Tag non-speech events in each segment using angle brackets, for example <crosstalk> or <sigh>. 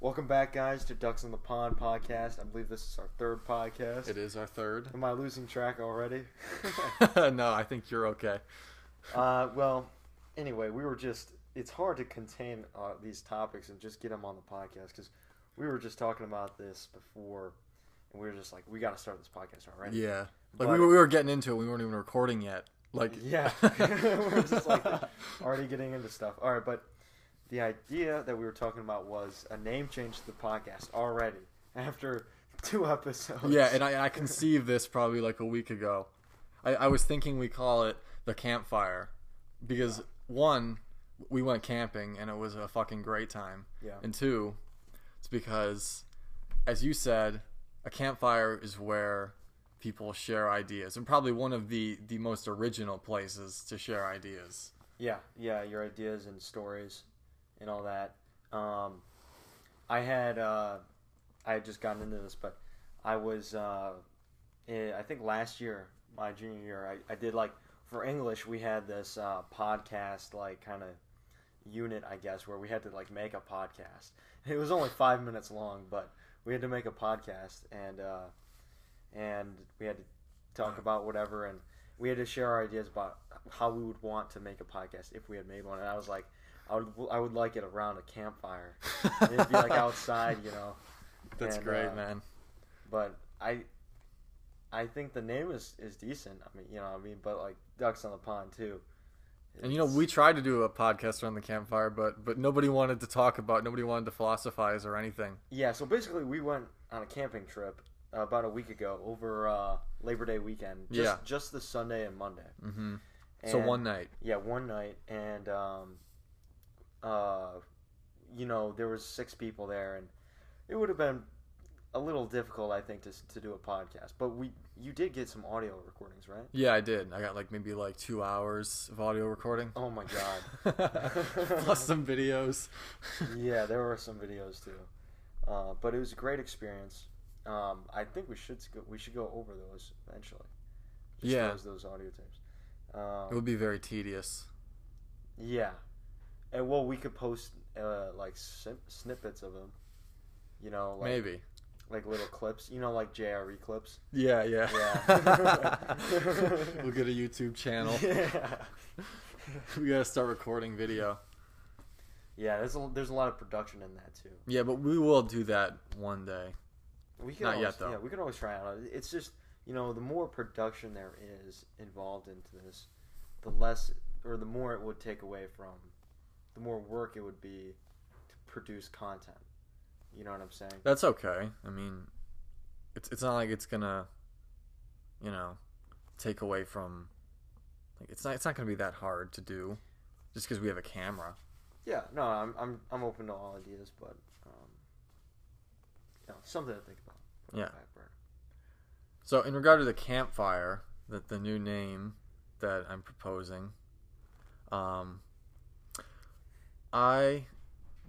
Welcome back, guys, to Ducks on the Pond podcast. I believe this is our third podcast. It is our third. Am I losing track already? <laughs> <laughs> no, I think you're okay. uh, well, anyway, we were just. It's hard to contain uh, these topics and just get them on the podcast because we were just talking about this before, and we were just like, we got to start this podcast already. Yeah, like But- we, were, we were getting into it. We weren't even recording yet. Like Yeah, <laughs> we're just like already getting into stuff. All right, but the idea that we were talking about was a name change to the podcast already after two episodes. yeah, and I, I conceived this probably like a week ago. I, I was thinking we call it the campfire because one, we went camping and it was a fucking great time, yeah, and two, it's because, as you said, a campfire is where people share ideas and probably one of the the most original places to share ideas. yeah, yeah. Your ideas and stories and all that. Um, I had uh, I had just gotten into this, but I was uh, eh, I think last year, my junior year, I, I did like for English we had this uh, podcast like kind of unit I guess where we had to like make a podcast. <laughs> It was only five minutes long, but we had to make a podcast and uh, and we had to talk about whatever and we had to share our ideas about how we would want to make a podcast if we had made one. And I was like, I would I would like it around a campfire. <laughs> It'd be like outside, you know. That's And, great, uh, man. But I I think the name is is decent. I mean, you know, I mean, but like ducks on the pond too. And you know, we tried to do a podcast around the campfire, but but nobody wanted to talk about, nobody wanted to philosophize or anything. Yeah, so basically, we went on a camping trip uh, about a week ago over uh, Labor Day weekend. Just, Yeah. just the Sunday and Monday. Mm-hmm. And, So one night, Yeah, one night, and um, uh, you know, there was six people there, and it would have been a little difficult, I think, to to do a podcast. But we, you did get some audio recordings, right? yeah, I did. I got like maybe like two hours of audio recording, Oh my god. <laughs> plus some videos. <laughs> yeah, there were some videos too, uh, but it was a great experience. Um, I think we should go, we should go over those eventually. Just Yeah. those, those audio tapes. It Um, would be very tedious. yeah, and well, we could post uh, like snippets of them. You know, like maybe. like little clips. You know, like JRE clips. Yeah, yeah. Yeah. <laughs> we'll get a YouTube channel. <laughs> Yeah. we gotta start recording video. Yeah, there's a, there's a lot of production in that too. Yeah, but we will do that one day. We can Not always, yet, though. Yeah, we can always try it out. It's just you know, the more production there is involved into this, the less or the more it would take away from, the more work it would be to produce content. You know what I'm saying? That's okay. I mean, it's it's not like it's gonna, you know, take away from. Like it's not it's not gonna be that hard to do, just because we have a camera. Yeah. No, I'm I'm I'm open to all ideas, but um, you know, something to think about. Yeah. the back burner. So in regard to the campfire, that the new name that I'm proposing, um, I,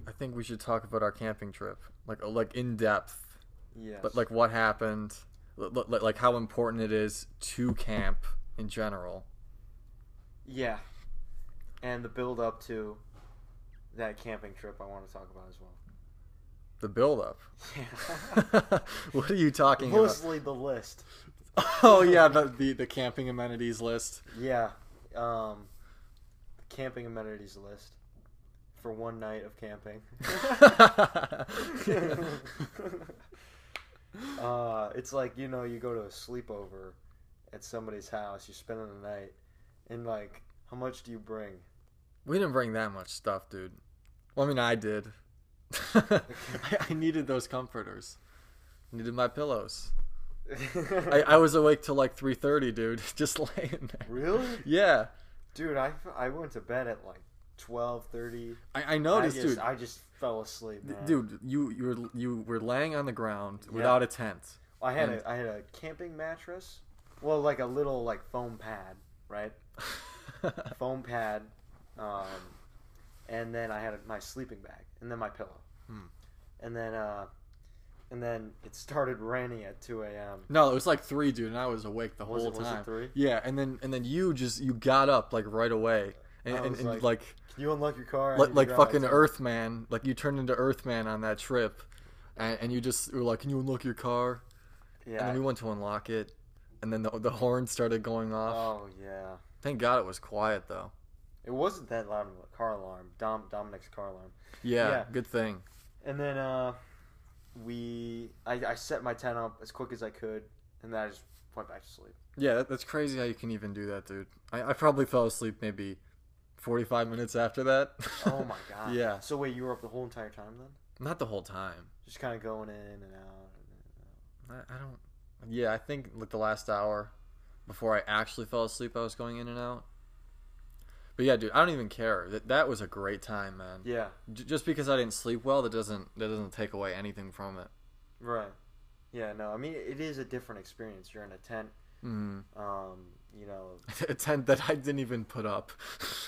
I think we should talk about our camping trip, like like in depth, Yes. but like what happened, li- li- like how important it is to camp in general. Yeah. And the build up to that camping trip I want to talk about as well. The build up. Yeah. <laughs> what are you talking about? Mostly the list. <laughs> Oh yeah, the, the the camping amenities list. Yeah. Um the camping amenities list for one night of camping. <laughs> <laughs> uh it's like, you know, you go to a sleepover at somebody's house, you're spending the night and like how much do you bring? we didn't bring that much stuff, dude. Well, I mean, I did. I, <laughs> I needed those comforters. Needed my pillows. I, I was awake till like three thirty, dude. Just laying there. really? Yeah, Dude, I, I went to bed at like 12:30. I, I I noticed, just, dude. I just fell asleep, man. Dude, you you were you were laying on the ground without a tent. I had And- a I had a camping mattress. Well, like a little like foam pad, right? <laughs> Foam pad, um, and then I had my sleeping bag, and then my pillow, Hmm. and then uh, and then it started raining at two a.m. no, it was like three, dude, and I was awake the Was whole it- was it time. three? Yeah, and then and then you just you got up like right away, and, and, and like, like Can you unlock your car? Like, like fucking outside." Earthman. Like you turned into Earthman on that trip, and, and you just were like, "Can you unlock your car?" And Yeah. then we went to unlock it, and then the the horn started going off. Oh yeah. Thank God it was quiet though. It wasn't that loud of a car alarm. Dom Dominic's car alarm. Yeah, Yeah. good thing. And then uh, we I, I set my tent up as quick as I could, and then I just went back to sleep. Yeah, that, that's crazy how you can even do that, dude. I, I probably fell asleep maybe forty five minutes after that. Oh my <laughs> god. Yeah. So wait, you were up the whole entire time then? Not the whole time. Just kind of going in and out. And I, I don't. Yeah, I think like the last hour before I actually fell asleep, I was going in and out. But yeah, dude, I don't even care. That that was a great time, man. Yeah. J- just because I didn't sleep well, that doesn't that doesn't take away anything from it. Right. Yeah. No. I mean, it is a different experience. You're in a tent. Mm. Um. You know. <laughs> a tent that I didn't even put up.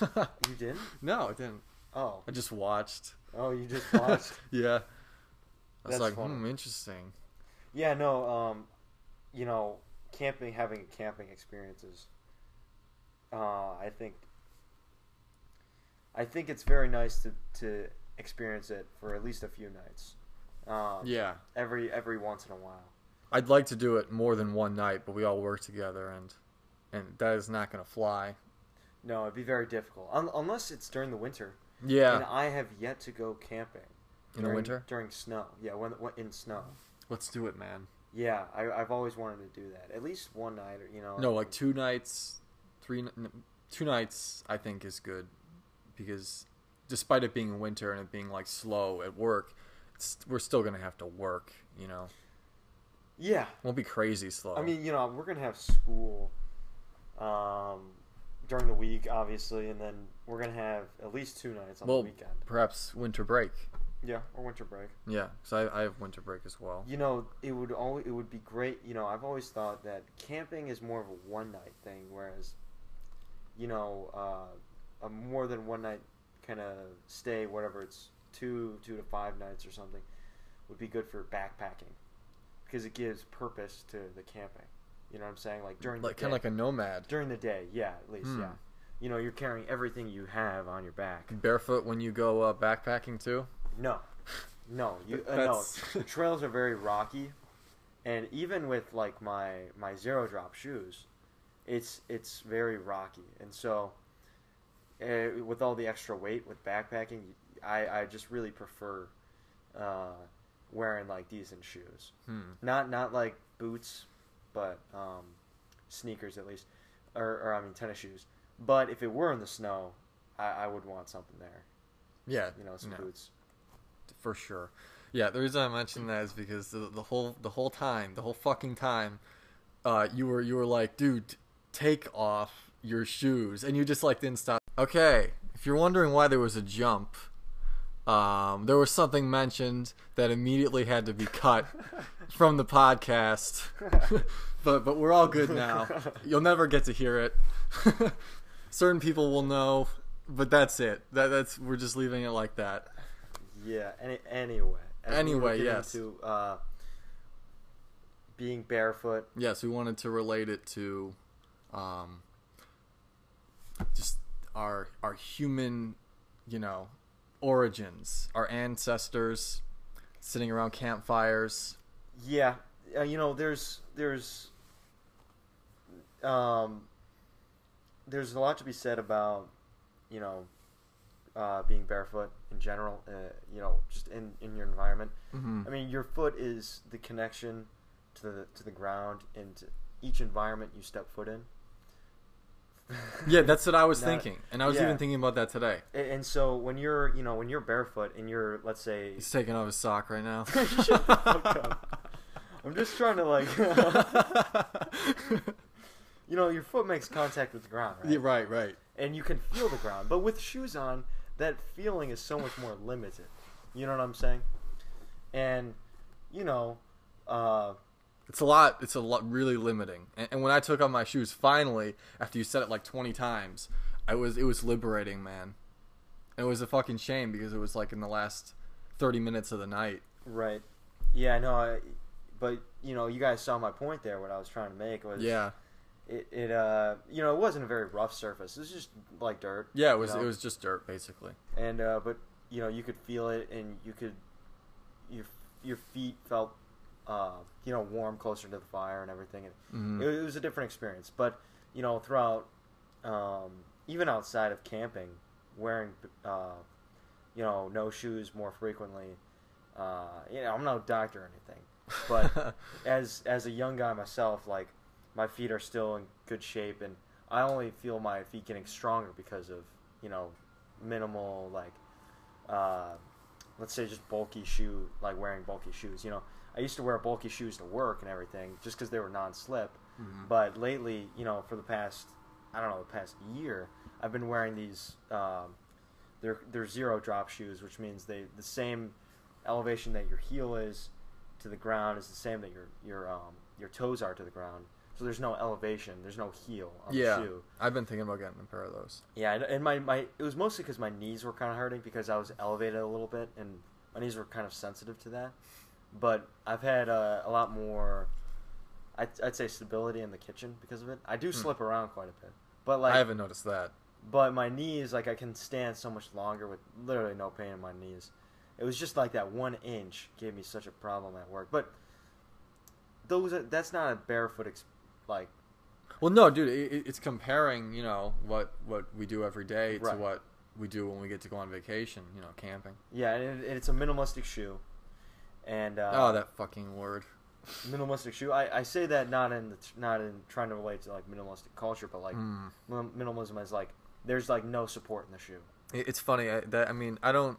<laughs> You didn't? no, I didn't. Oh. I just watched. Oh, you just <laughs> watched. Yeah. I was That's like, funny. hmm, interesting. yeah. No. Um. You know, camping, having camping experiences. Uh, I think. I think it's very nice to to experience it for at least a few nights. Um, Yeah. Every every once in a while. I'd like to do it more than one night, but we all work together, and and that is not gonna fly. No, it'd be very difficult Un- unless it's during the winter. Yeah, and I have yet to go camping In the winter? during snow. Yeah, when, when in snow. Let's do it, man. Yeah, I, I've always wanted to do that. At least one night, or you know. No, like two nights, three, two nights. I think is good because despite it being winter and it being like slow at work, it's, we're still gonna have to work. You know, Yeah, won't be crazy slow. I mean, you know, we're gonna have school um, during the week, obviously, and then we're gonna have at least two nights on well, the weekend. perhaps winter break. Yeah, or winter break. Yeah, because I, I have winter break as well. You know, it would always it would be great. You know, I've always thought that camping is more of a one night thing, whereas, you know, uh, a more than one night kind of stay, whatever it's two two to five nights or something, would be good for backpacking, because it gives purpose to the camping. You know what I'm saying? Like during Like kind of like a nomad. during the day, yeah, at least, Hmm. yeah. You know, you're carrying everything you have on your back. Barefoot when you go uh, backpacking too. No, no, you uh, no. <laughs> The trails are very rocky, and even with like my my zero drop shoes, it's it's very rocky, and so uh, with all the extra weight with backpacking, I I just really prefer uh, wearing like decent shoes, Hmm. not not like boots, but um, sneakers at least, or, or I mean tennis shoes. But if it were in the snow, I, I would want something there, Yeah, you know, some no. boots. for sure. Yeah, the reason I mentioned that is because the, the whole the whole time, the whole fucking time, uh, you were you were like, dude, take off your shoes, and you just like didn't stop. Okay, if you're wondering why there was a jump, um, there was something mentioned that immediately had to be cut <laughs> from the podcast, <laughs> but but we're all good now. You'll never get to hear it. <laughs> Certain people will know, but that's it. That that's we're just leaving it like that. Yeah. Any, anyway. as we Anyway, yes. To, uh, being barefoot. Yes, we wanted to relate it to um, just our our human, you know, origins, our ancestors sitting around campfires. Yeah. Uh, you know, there's there's um there's a lot to be said about you know uh, being barefoot in general. Uh, you know, just in in your environment. Mm-hmm. I mean, your foot is the connection to the to the ground and to each environment you step foot in. Yeah, that's what I was <laughs> Not- thinking, and I was yeah. even thinking about that today. A- And so when you're, you know, when you're barefoot and you're, let's say, He's taking off his sock right now. <laughs> <laughs> I'm just trying to like, <laughs> you know, your foot makes contact with the ground, right? yeah, right, right. And you can feel the ground, but with shoes on, that feeling is so much more limited. You know what I'm saying? And you know, uh, It's a lot. It's a lot, really limiting. And, and when I took off my shoes, finally, after you said it like twenty times, I was it was liberating, man. It was a fucking shame because it was like in the last thirty minutes of the night. right? Yeah, no, I, but you know, you guys saw my point there. What I was trying to make was, Yeah, it, it uh you know it wasn't a very rough surface. It was just like dirt. Yeah, it was you know? it was just dirt basically. and uh, but you know you could feel it and you could your your feet felt uh, you know warm closer to the fire and everything and Mhm. it, it was a different experience but you know throughout um, even outside of camping wearing uh, you know no shoes more frequently uh, you know I'm no doctor or anything but <laughs> as as a young guy myself, like my feet are still in good shape, and I only feel my feet getting stronger because of you know minimal like uh, let's say just bulky shoe like wearing bulky shoes. You know, I used to wear bulky shoes to work and everything just because they were non-slip, Mhm. but lately, you know, for the past I don't know the past year, I've been wearing these. Um, they're they're zero drop shoes, which means they the same elevation that your heel is to the ground is the same that your your um, your toes are to the ground. So there's no elevation, there's no heel on yeah, the shoe. I've been thinking about getting a pair of those. Yeah, and, and my, my it was mostly because my knees were kind of hurting because I was elevated a little bit, and my knees were kind of sensitive to that. But I've had uh, a lot more, I'd, I'd say stability in the kitchen because of it. I do Hmm. slip around quite a bit, but like I haven't noticed that. but my knees, like I can stand so much longer with literally no pain in my knees. It was just like that one inch gave me such a problem at work. But those, are, that's not a barefoot, ex- like Well, no, dude, it, it- it's comparing, you know, what what we do every day to what we do when we get to go on vacation, you know, camping. yeah, and, it, it's a minimalistic shoe. And uh, oh, that fucking word. <laughs> minimalistic shoe. I, I say that not in the, not in trying to relate to like minimalistic culture, but like Mm. minimalism is like there's like no support in the shoe. It- It's funny I, that I mean I don't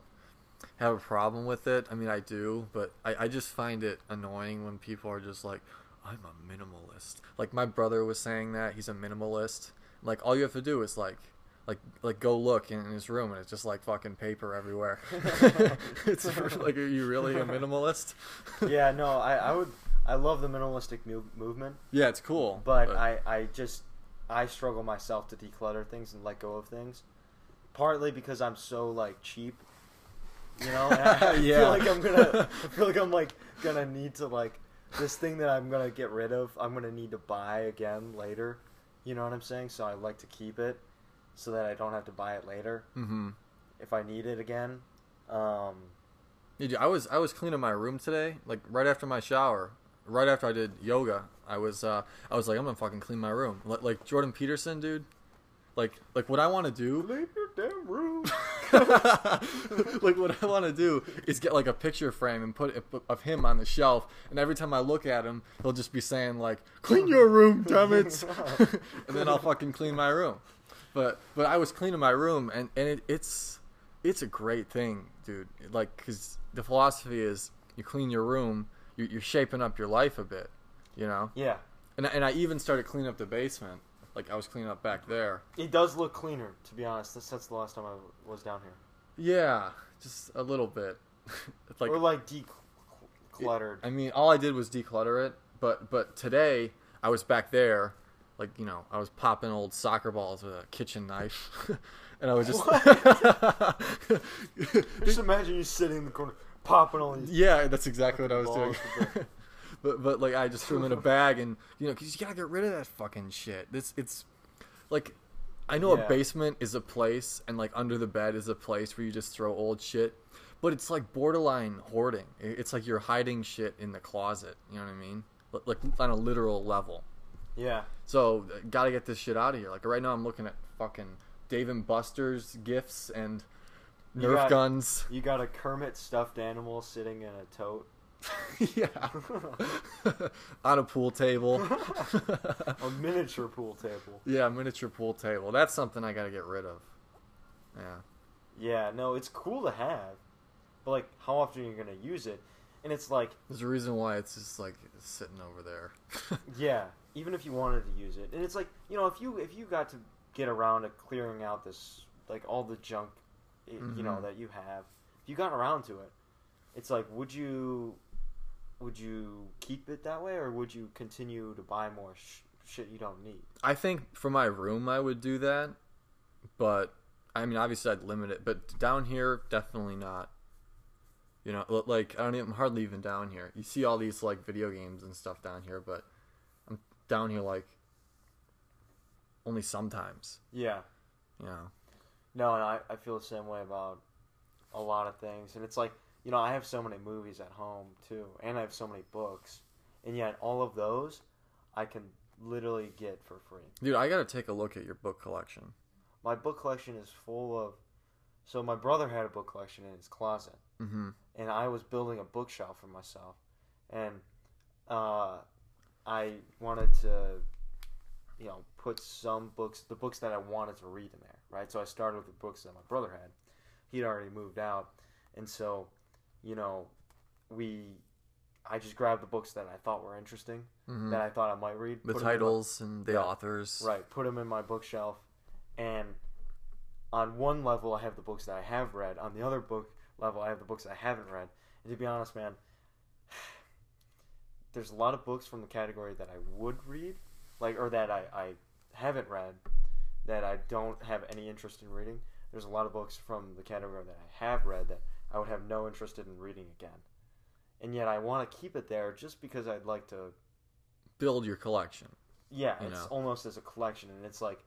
have a problem with it. I mean I do, but I, I just find it annoying when people are just like, "I'm a minimalist." Like my brother was saying that he's a minimalist. Like all you have to do is like, like like go look in his room and it's just like fucking paper everywhere. <laughs> <laughs> it's like, are you really a minimalist? <laughs> yeah, no, I, I would I love the minimalistic mu- movement, Yeah, it's cool. but I I just I struggle myself to declutter things and let go of things, partly because I'm so like cheap. You know, I, <laughs> Yeah. feel like I'm gonna. I feel like I'm like gonna need to like this thing that I'm gonna get rid of. I'm gonna need to buy again later. You know what I'm saying? So I like to keep it so that I don't have to buy it later Mm-hmm. if I need it again. Um, Yeah, dude, I was I was cleaning my room today, like right after my shower, right after I did yoga. I was uh I was like I'm gonna fucking clean my room, like, like Jordan Peterson, dude. Like like what I want to do, Leave your damn room. <laughs> like what I want to do is get like a picture frame and put it of him on the shelf, and every time I look at him, he'll just be saying like "Clean your room, damn it," <laughs> <laughs> and then I'll fucking clean my room. But but I was cleaning my room, and and it, it's it's a great thing, dude. Like because the philosophy is you clean your room, you're, you're shaping up your life a bit, you know. yeah, And and I even started cleaning up the basement. Like I was cleaning up back there. it does look cleaner. To be honest, that's, that's the last time I was down here. Yeah, just a little bit. <laughs> It's like or like decluttered. I mean, all I did was declutter it, but but today I was back there, like you know, I was popping old soccer balls with a kitchen knife, <laughs> and I was just <laughs> Just imagine you sitting in the corner popping all these. yeah, that's exactly what I was doing. But but like I just threw them in a <laughs> bag, and you know, because you gotta get rid of that fucking shit. This it's like. I know Yeah. a basement is a place, and like under the bed is a place where you just throw old shit, but it's like borderline hoarding. It's like you're hiding shit in the closet. You know what I mean? Like on a literal level. Yeah, So uh, got to get this shit out of here. Like right now, I'm looking at fucking Dave and Buster's gifts and You Nerf got- guns. you got a Kermit stuffed animal sitting in a tote. <laughs> yeah, <laughs> on a pool table. <laughs> a miniature pool table. yeah, a miniature pool table. That's something I got to get rid of. Yeah. Yeah, no, it's cool to have, but like, how often are you gonna use it? And it's like, There's a reason why it's just like sitting over there. yeah, even if you wanted to use it, and it's like, you know, if you if you got to get around to clearing out this like all the junk, i you know, Mhm. that you have, if you got around to it, it's like, would you would you keep it that way, or would you continue to buy more sh- shit you don't need? I think for my room, I would do that, but I mean, obviously, I'd limit it. But down here, definitely not. You know, like I don't even I'm hardly even down here. You see all these like video games and stuff down here, but I'm down here like only sometimes. Yeah. You know. No, and I, I feel the same way about a lot of things. And it's like, you know, I have so many movies at home too, and I have so many books. And yet all of those I can literally get for free. Dude, I gotta take a look at your book collection. My book collection is full of so my brother had a book collection in his closet. Mm-hmm. and I was building a bookshelf for myself, and uh, I wanted to, you know, put some books, the books that I wanted to read in there, right? So I started with the books that my brother had. He'd already moved out, and so, you know, we, I just grabbed the books that I thought were interesting, Mm-hmm. that I thought I might read. The in my- titles and the Yeah. authors. Right, put them in my bookshelf, and on one level I have the books that I have read. On the other book level, I have the books I haven't read. And to be honest, man, <sighs> there's a lot of books from the category that I would read, like or that I, I haven't read, that I don't have any interest in reading. There's a lot of books from the category that I have read that I would have no interest in reading again. And yet I want to keep it there just because I'd like to Build your collection. yeah, You it's know. almost as a collection, and it's like,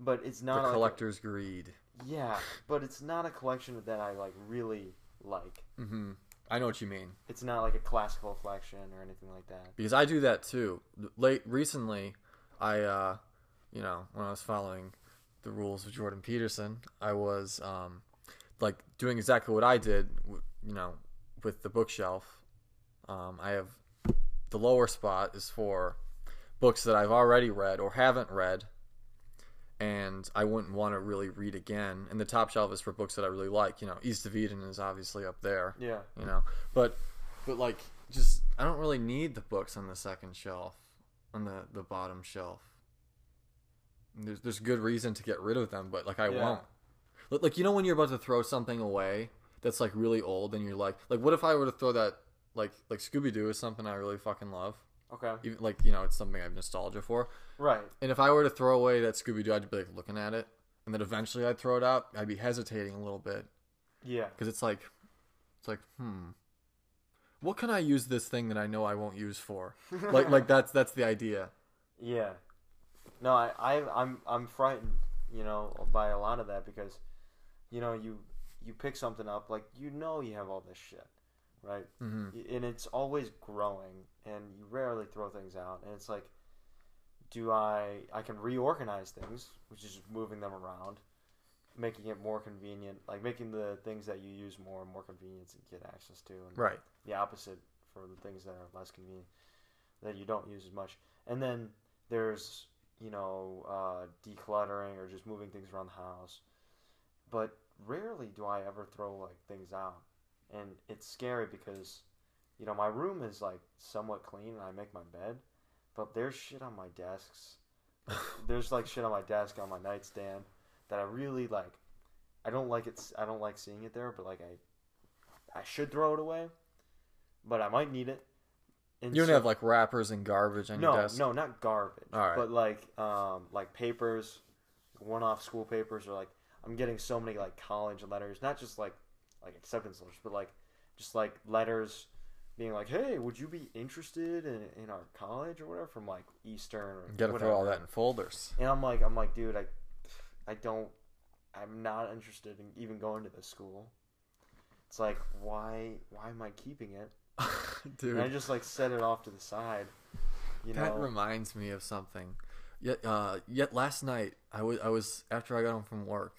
but it's The not like a- collector's greed. yeah, <laughs> but it's not a collection that I like really like. Mm-hmm. I know what you mean. It's not like a classical collection or anything like that. because I do that too. Late recently, I uh, you know when I was following the rules of Jordan Peterson, I was um, like doing exactly what I did. You know, with the bookshelf, um, I have the lower spot is for books that I've already read or haven't read, and I wouldn't want to really read again. And the top shelf is for books that I really like. You know, East of Eden is obviously up there Yeah, you know but but like just i don't really need the books on the second shelf on the the bottom shelf there's there's good reason to get rid of them but like i Yeah. won't like you know when you're about to throw something away that's like really old and you're like like what if i were to throw that like like scooby-doo is something i really fucking love. Okay, even like you know it's something i have nostalgia for. Right, and if i were to throw away that scooby-doo i'd be like looking at it. And then eventually i'd throw it out. I'd be hesitating a little bit. Yeah, because it's like it's like hmm. What can i use this thing that i know i won't use for? <laughs> Like like that's that's the idea. Yeah. No, I, I, I'm, I'm frightened, you know, by a lot of that because, you know, you, you pick something up like you know you have all this shit, right? hmm and it's always growing and you rarely throw things out and it's like do i i can reorganize things which is just moving them around making it more convenient like making the things that you use more and more convenient to get access to and right. the opposite for the things that are less convenient that you don't use as much. And then there's you know uh, decluttering or just moving things around the house but rarely do i ever throw like things out. And it's scary because you know my room is like somewhat clean and i make my bed but there's shit on my desks. <laughs> There's like shit on my desk on my nightstand that i really like i don't like it i don't like seeing it there but like i i should throw it away but i might need it. And you don't so- have like wrappers and garbage on no your desk? no no, not garbage All right. but like um like papers one-off school papers or like i'm getting so many like college letters not just like like acceptance letters but like just like letters being like hey would you be interested in, in our college or whatever? from like eastern or you gotta whatever. throw all that in folders. And i'm like i'm like dude i i don't i'm not interested in even going to this school. It's like why why am i keeping it? Dude <laughs> and i just like set it off to the side you know? that reminds me of something. Yet uh yet last night i was i was after i got home from work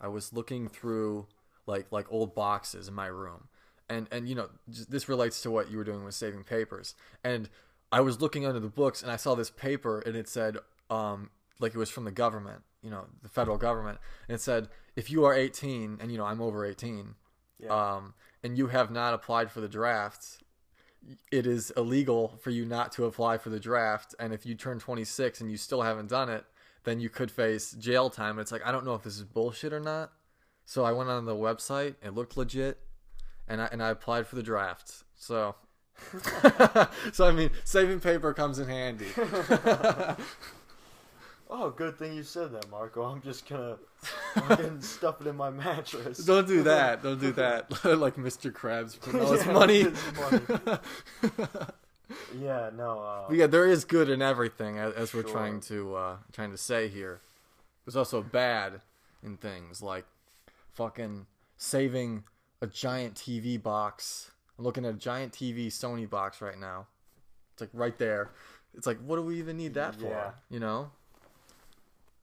i was looking through like like old boxes in my room and and you know this relates to what you were doing with saving papers and i was looking under the books and i saw this paper and it said um like it was from the government you know the federal government and it said if you are 18 and you know i'm over 18 yeah. um, and you have not applied for the draft, it is illegal for you not to apply for the draft. And if you turn 26 and you still haven't done it, then you could face jail time. It's like I don't know if this is bullshit or not. So I went on the website. It looked legit, and I and I applied for the draft. So. <laughs> so I mean, saving paper comes in handy. <laughs> Oh, good thing you said that, Marco. I'm just gonna fucking stuff it in my mattress. Don't do that. Don't do that. <laughs> like Mr. Krabs putting all his Yeah, money. Yeah, no. Uh, yeah, there is good in everything, as, as we're trying to uh, trying to say here. There's also bad in things like fucking saving a giant TV box. I'm looking at a giant TV Sony box right now. It's like right there. It's like, what do we even need that for? Yeah. You know?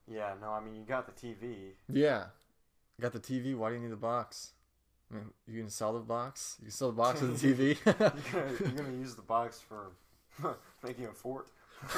yeah, no. I mean, you got the TV. Yeah. You got the TV. Why do you need the box? I mean, you can sell the box. You can sell the box with the <laughs> TV. You're gonna, you're gonna use the box for <laughs> making a fort. <laughs>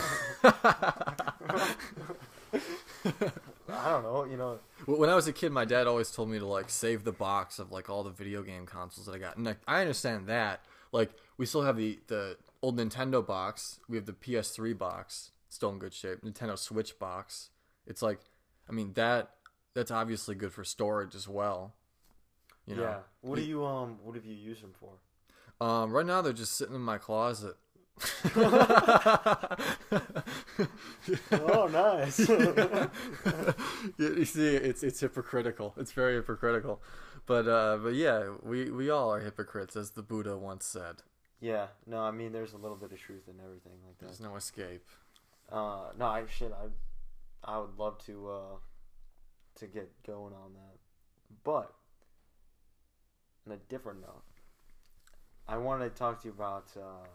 I don't know. You know. When I was a kid, my dad always told me to like save the box of like all the video game consoles that I got, and like, I understand that. Like we still have the the old Nintendo box, we have the PS3 box, still in good shape. Nintendo Switch box. It's like, I mean that that's obviously good for storage as well. You know. Yeah. What do you um? What have you used them for? Um, right now they're just sitting in my closet. oh, nice. <laughs> you, you see, it's it's hypocritical. It's very hypocritical, but uh, but yeah, we we all are hypocrites, as the Buddha once said. yeah. No, I mean, there's a little bit of truth in everything like that. There's no escape. Uh, no, I should. I, I would love to uh, to get going on that, but on a different note, I wanted to talk to you about uh,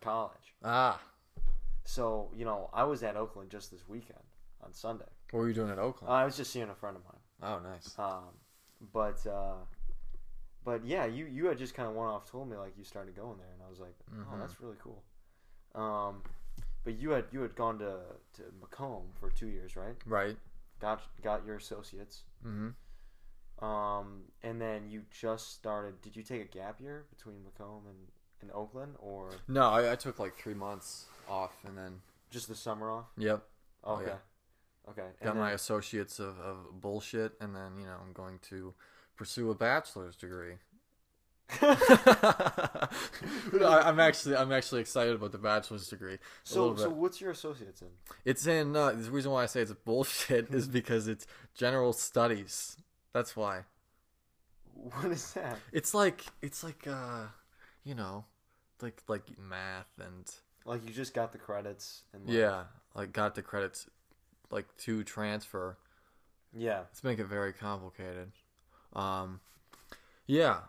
college. Ah, So you know, I was at Oakland just this weekend on Sunday. what were you doing at Oakland? I was just seeing a friend of mine. oh, nice. Um, but uh, but yeah, you you had just kind of one off told me like you started going there, and I was like, oh, Mhm. that's really cool. Um, but you had you had gone to to Macomb for two years, right? Right. Got got your associates. Mm-hmm. Um, and then you just started. Did you take a gap year between Macomb and, and Oakland, or No, I, I took like three months off, and then just the summer off? yep, Oh, Okay, yeah. okay. And got then- my associates of, of bullshit, and then you know I'm going to pursue a bachelor's degree. <laughs> I, I'm actually I'm actually excited about the bachelor's degree. so so what's your associates in? It's in uh, the reason why I say it's bullshit <laughs> is because it's general studies. That's why. What is that? It's like it's like uh, you know, like like math and Like you just got the credits and like, yeah, like got the credits like to transfer. yeah. Let's make it very complicated. Um, yeah,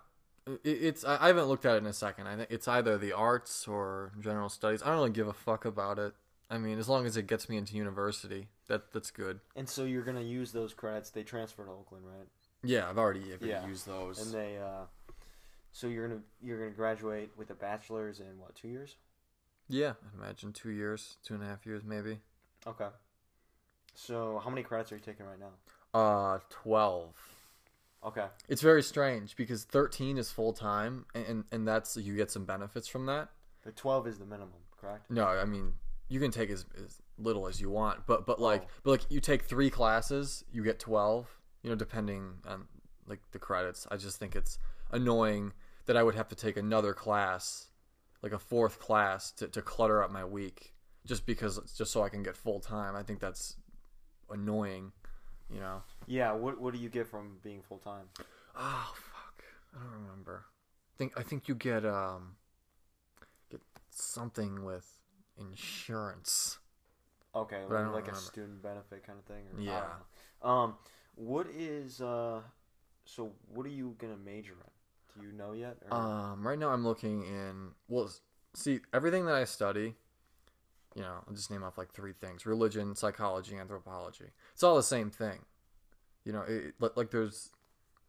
it, it's I, I haven't looked at it in a second. I think it's either the arts or general studies. I don't really give a fuck about it. I mean, as long as it gets me into university, that that's good. And so you're gonna use those credits. They transfer to Oakland, right? Yeah, I've already I've Yeah. used those. And they, uh, so you're gonna you're gonna graduate with a bachelor's in what two years? yeah, I imagine two years, two and a half years, maybe. Okay. So how many credits are you taking right now? Uh, twelve. Okay. It's very strange because thirteen is full time, and and that's you get some benefits from that. The twelve is the minimum, correct? No, I mean you can take as, as little as you want, but but like Oh. but like you take three classes, you get twelve. You know, depending on like the credits. I just think it's annoying that I would have to take another class, like a fourth class, to, to clutter up my week, just because just so I can get full time. I think that's annoying. You know. Yeah. What What do you get from being full time? Oh fuck! I don't remember. I think I think you get um get something with insurance. Okay, like, a student benefit kind of thing. Or, Yeah. Um, what is uh? So what are you gonna major in? Do you know yet? Or? Um, right now I'm looking in. Well, see, everything that I study, you know, I'll just name off like three things: religion, psychology, anthropology. It's all the same thing. You know, it, like there's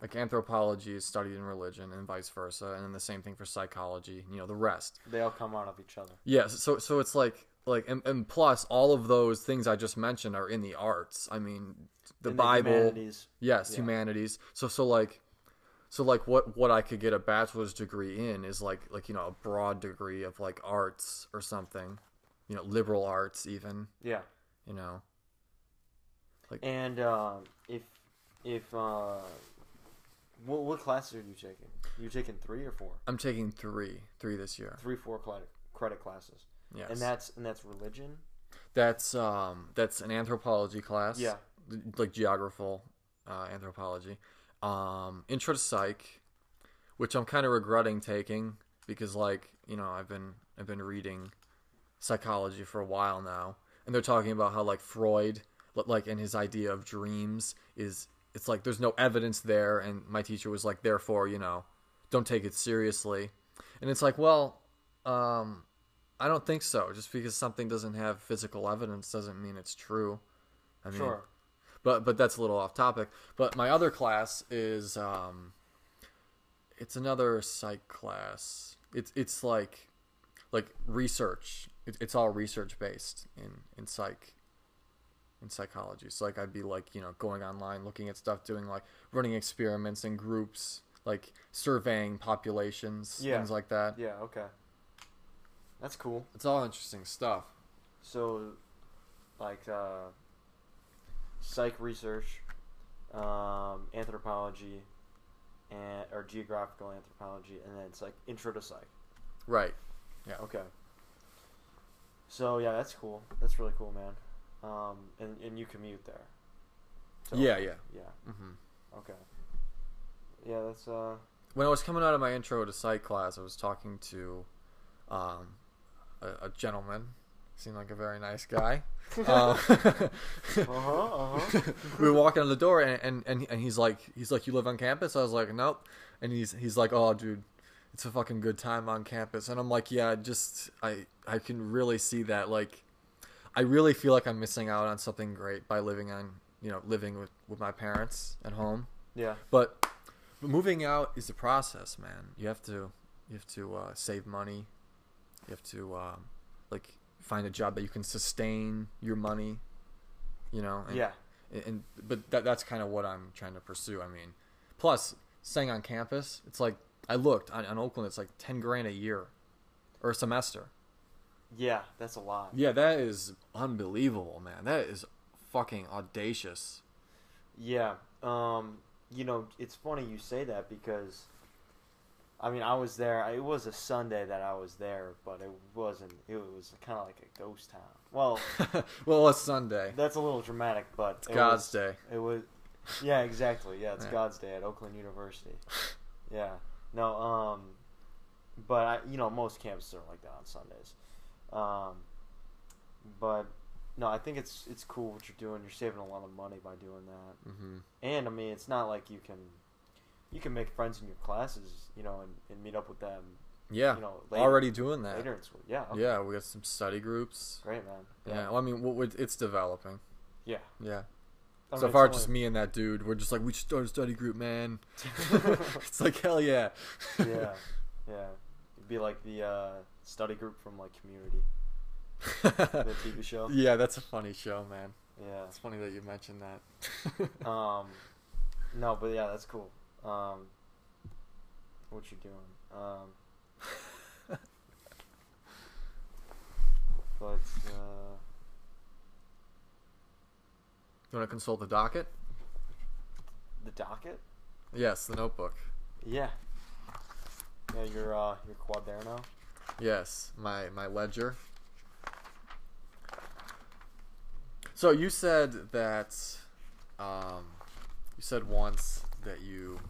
like anthropology is studied in religion and vice versa, and then the same thing for psychology. You know, the rest. they all come out of each other. Yes, so so it's like like and, and plus all of those things I just mentioned are in the arts. I mean, the In Bible. humanities. Yes, Yeah. humanities. So so like so like what what I could get a bachelor's degree in is like like you know a broad degree of like arts or something. You know, liberal arts even, Yeah. you know. like And uh, if if uh, what what classes are you taking? You're taking three or four? I'm taking 3, 3 this year. Three, four credit credit classes. Yes. And that's and that's religion. that's um that's an anthropology class. Yeah. Like geographical uh, anthropology. Um intro to psych, which I'm kind of regretting taking because like you know I've been I've been reading psychology for a while now, and they're talking about how like Freud, like and his idea of dreams, is it's like there's no evidence there, and my teacher was like, therefore, you know, don't take it seriously, and it's like, well, um, I don't think so. Just because something doesn't have physical evidence doesn't mean it's true. I mean, Sure. but but that's a little off topic. But my other class is um, it's another psych class. It's it's like like research. It, it's all research based in in psych in psychology. So like I'd be like you know going online looking at stuff, doing like running experiments in groups, like surveying populations, Yeah. things like that. Yeah. Okay. That's cool. It's all interesting stuff. So, like, uh, psych research, um, anthropology, and or geographical anthropology, and then it's like intro to psych. Right. Yeah. Okay. So yeah, that's cool. That's really cool, man. Um, and and you commute there. So, Yeah, yeah. Yeah. hmm Okay. Yeah, that's uh. when I was coming out of my intro to psych class, I was talking to um, a, a gentleman. Seemed like a very nice guy. Uh, <laughs> <laughs> Uh huh. Uh huh. <laughs> we were walking on the door, and, and, and, and he's like, he's like, you live on campus? I was like, nope. And he's he's like, oh, dude, it's a fucking good time on campus. And I'm like, yeah, just I I can really see that. Like, I really feel like I'm missing out on something great by living on you know living with with my parents at home. Yeah. But, but moving out is a process, man. You have to you have to uh, save money. You have to um, like find a job that you can sustain your money. You know. And, Yeah. And, and but that that's kind of what I'm trying to pursue. I mean, plus staying on campus, it's like I looked on, on Oakland. It's like ten grand a year, or a semester. Yeah. That's a lot. Yeah, that is unbelievable, man. That is fucking audacious. Yeah. Um, you know, it's funny you say that because I mean, I was there. It was a Sunday that I was there, but it wasn't. It was kind of like a ghost town. Well, <laughs> well, it's Sunday. that's a little dramatic, but It's it God's was, day. It was. Yeah, exactly. Yeah, it's Yeah. God's Day at Oakland University. Yeah. No. Um, but I, you know, most campuses are like that on Sundays. Um, but no, I think it's it's cool what you're doing. You're saving a lot of money by doing that. hmm And I mean, it's not like you can you can make friends in your classes, you know, and, and meet up with them. Yeah, You know, later, already doing that. later in school. Yeah. okay. Yeah, we got some study groups. Great, man. Yeah, well, I mean, it's developing. Yeah. Yeah. I so mean, far, it's just me and that dude. We're just like, we should start a study group, man. <laughs> <laughs> it's like hell yeah. yeah, yeah. It'd be like the uh, study group from like Community, the TV <laughs> show. Yeah, that's a funny show, man. Yeah. It's funny that you mentioned that. <laughs> Um, no, but yeah, that's cool. Um, what you doing? Um, <laughs> but uh, you want to consult the docket? the docket. Yes, the notebook. Yeah. Yeah, your uh, your quad there now. Yes, my my ledger. So you said that, um, you said once that you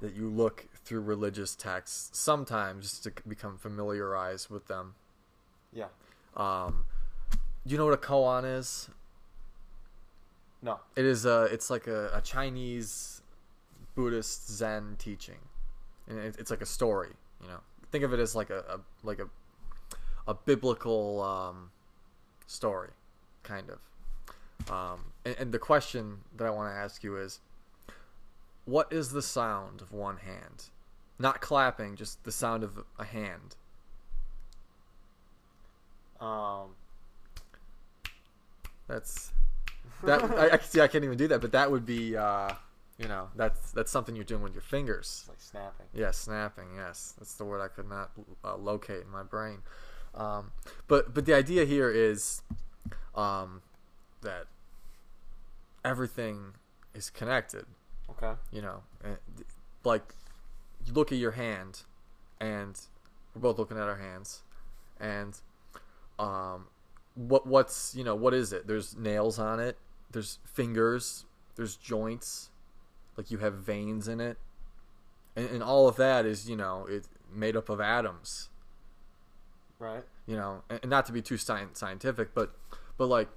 that you look through religious texts sometimes just to become familiarized with them. Yeah. Um, do you know what a koan is? No. It is a it's like a, a Chinese Buddhist Zen teaching, and it, it's like a story. You know, think of it as like a, a like a a biblical um, story, kind of. Um, and, and the question that I want to ask you is, what is the sound of one hand? Not clapping, just the sound of a hand. Um. That's that. I, I see. I can't even do that, but that would be, uh, you know, that's that's something you're doing with your fingers. It's like snapping. Yeah, snapping. Yes, that's the word I could not uh, locate in my brain. Um, but but the idea here is um, that everything is connected. Okay. You know, like you look at your hand, and we're both looking at our hands, and um, what what's you know what is it? There's nails on it. There's fingers. There's joints. Like you have veins in it, and, and all of that is you know it made up of atoms. Right. You know, and, and not to be too sci- scientific, but but like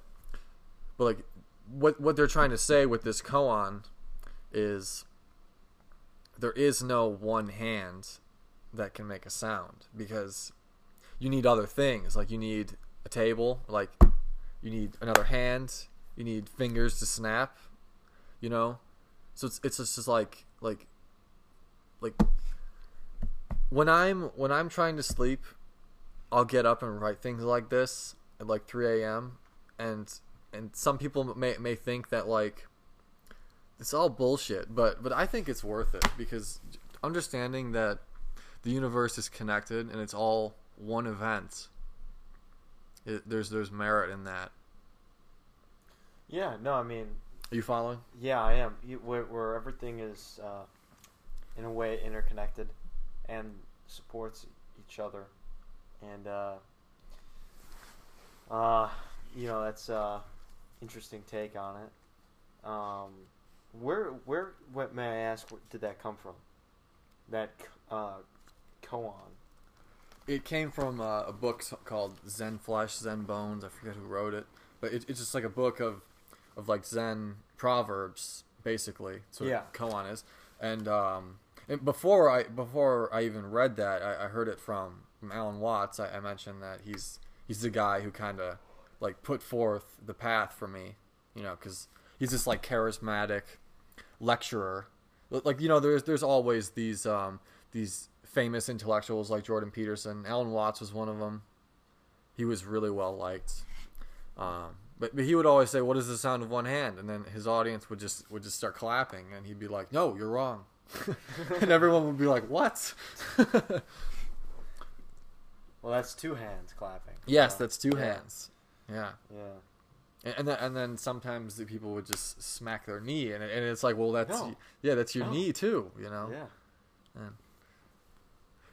but like what what they're trying to say with this koan is there is no one hand that can make a sound because you need other things like you need a table like you need another hand you need fingers to snap you know so it's it's just like like like when i'm when i'm trying to sleep i'll get up and write things like this at like 3 a.m and and some people may may think that like it's all bullshit but but i think it's worth it because understanding that the universe is connected and it's all one event it, there's there's merit in that Yeah. No, I mean, are you following yeah, I am. You, where, where everything is, uh, in a way, interconnected and supports each other, and uh, uh, you know, that's uh, interesting take on it. Um, where, where, what may I ask? Where did that come from? That uh, koan. it came from uh, a book called zen flesh zen bones i forget who wrote it but it, it's just like a book of of like zen proverbs basically so Yeah. koan is. And um and before i before i even read that i, I heard it from, from alan watts. I, I mentioned that he's he's the guy who kind of like put forth the path for me you know because he's this like charismatic lecturer. Like you know there's there's always these um these famous intellectuals like Jordan Peterson. Alan Watts was one of them he was really well liked. Um but, but he would always say what is the sound of one hand and then his audience would just would just start clapping and he'd be like no you're wrong <laughs> and everyone would be like what <laughs> Well, that's two hands clapping. yes so, that's two yeah, hands yeah Yeah. And, and then and then sometimes the people would just smack their knee, and, and it's like, well, that's No. yeah, that's your No. knee too, you know. Yeah.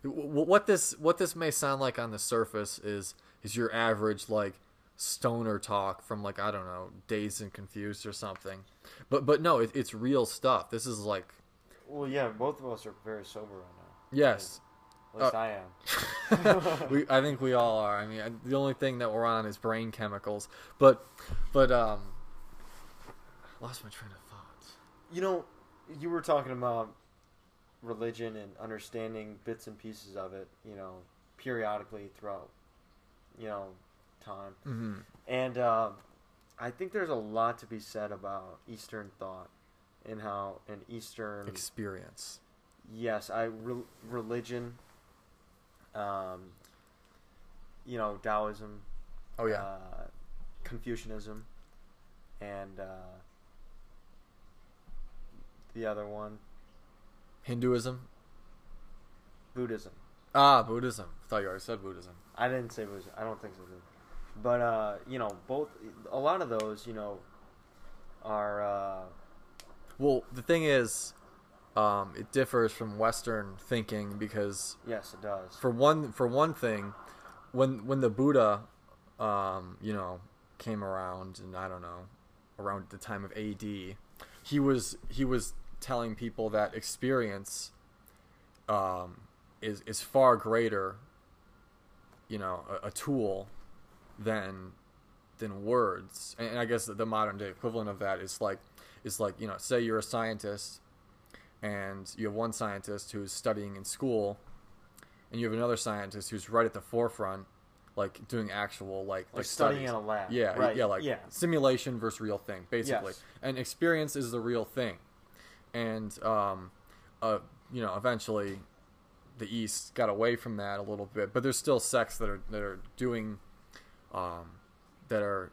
W- What this what this may sound like on the surface is is your average like stoner talk from like I don't know, dazed and confused or something, but but no, it, it's real stuff. This is like Well, yeah, both of us are very sober right now. yes, At least Uh, I am. <laughs> we I think we all are. I mean, I- the only thing that we're on is brain chemicals, but but um, I lost my train of thought. You know, you were talking about religion and understanding bits and pieces of it, you know, periodically throughout, you know, time. hmm And uh, I think there's a lot to be said about Eastern thought and how an Eastern Experience. yes, I re- religion, um, you know, Taoism, Oh yeah. uh, Confucianism, and uh, the other one, Hinduism. Buddhism. Ah, Buddhism. I thought you already said Buddhism. I didn't say Buddhism. I don't think so. But uh, you know, both a lot of those, you know, are uh, Well, the thing is, um, it differs from Western thinking because yes, it does. for one for one thing, when when the Buddha, um, you know, came around, and I don't know, around the time of A.D., he was he was telling people that experience, um, is is far greater. You know, a, a tool, than than words, and I guess the modern day equivalent of that is like is like you know, say you're a scientist, and you have one scientist who's studying in school and you have another scientist who's right at the forefront, like doing actual like like studying studies. in a lab. Yeah, right. yeah, like yeah, simulation versus real thing, basically. Yes. And experience is the real thing, and um, uh, you know, eventually, the East got away from that a little bit, but there's still sects that are that are doing, um, that are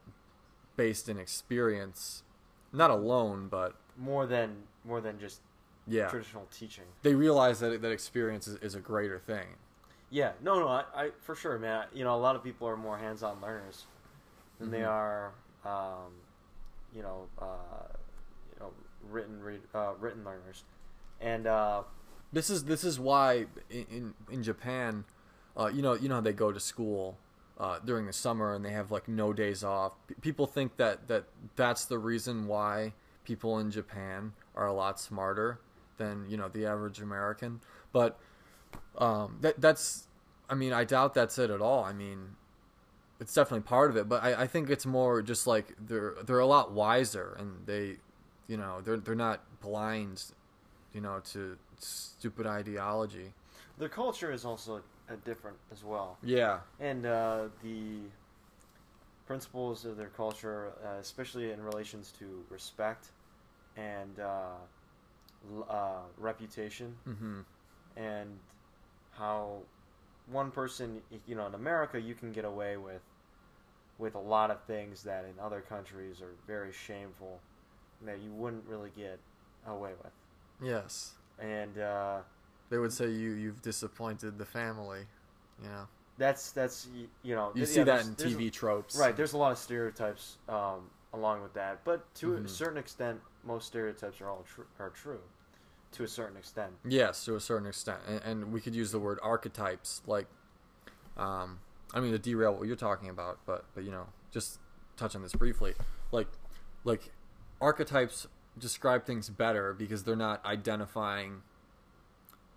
based in experience, not alone, but more than more than just yeah, traditional teaching. they realize that that experience is, is a greater thing. Yeah, no, no, I, I for sure, man. You know, a lot of people are more hands-on learners than they Mhm. are, um, you know, uh, you know, written read, uh, written learners, and uh, This is this is why in in, in Japan, uh, you know you know how they go to school uh, during the summer and they have like no days off. P- people think that that that's the reason why people in Japan are a lot smarter than you know the average American. But Um, that that's, I mean, I doubt that's it at all. I mean, it's definitely part of it, but I, I think it's more just like they're they're a lot wiser and they, you know, they're they're not blind, you know, to stupid ideology. Their culture is also different as well, Yeah. and uh, the principles of their culture, uh, especially in relations to respect and uh, uh, reputation, Mm-hmm. and how one person, you know, in America, you can get away with with a lot of things that in other countries are very shameful that you wouldn't really get away with. Yes. And uh, They would say you you've disappointed the family. You know. that's that's you know You see that in TV tropes. Right, there's a lot of stereotypes um, along with that, but to a Mhm. certain extent, most stereotypes are all tr- are true, to a certain extent. Yes, to a certain extent, and, and we could use the word archetypes. Like, um, I mean, to derail what you're talking about, but but you know, just touch on this briefly. Like, like archetypes describe things better because they're not identifying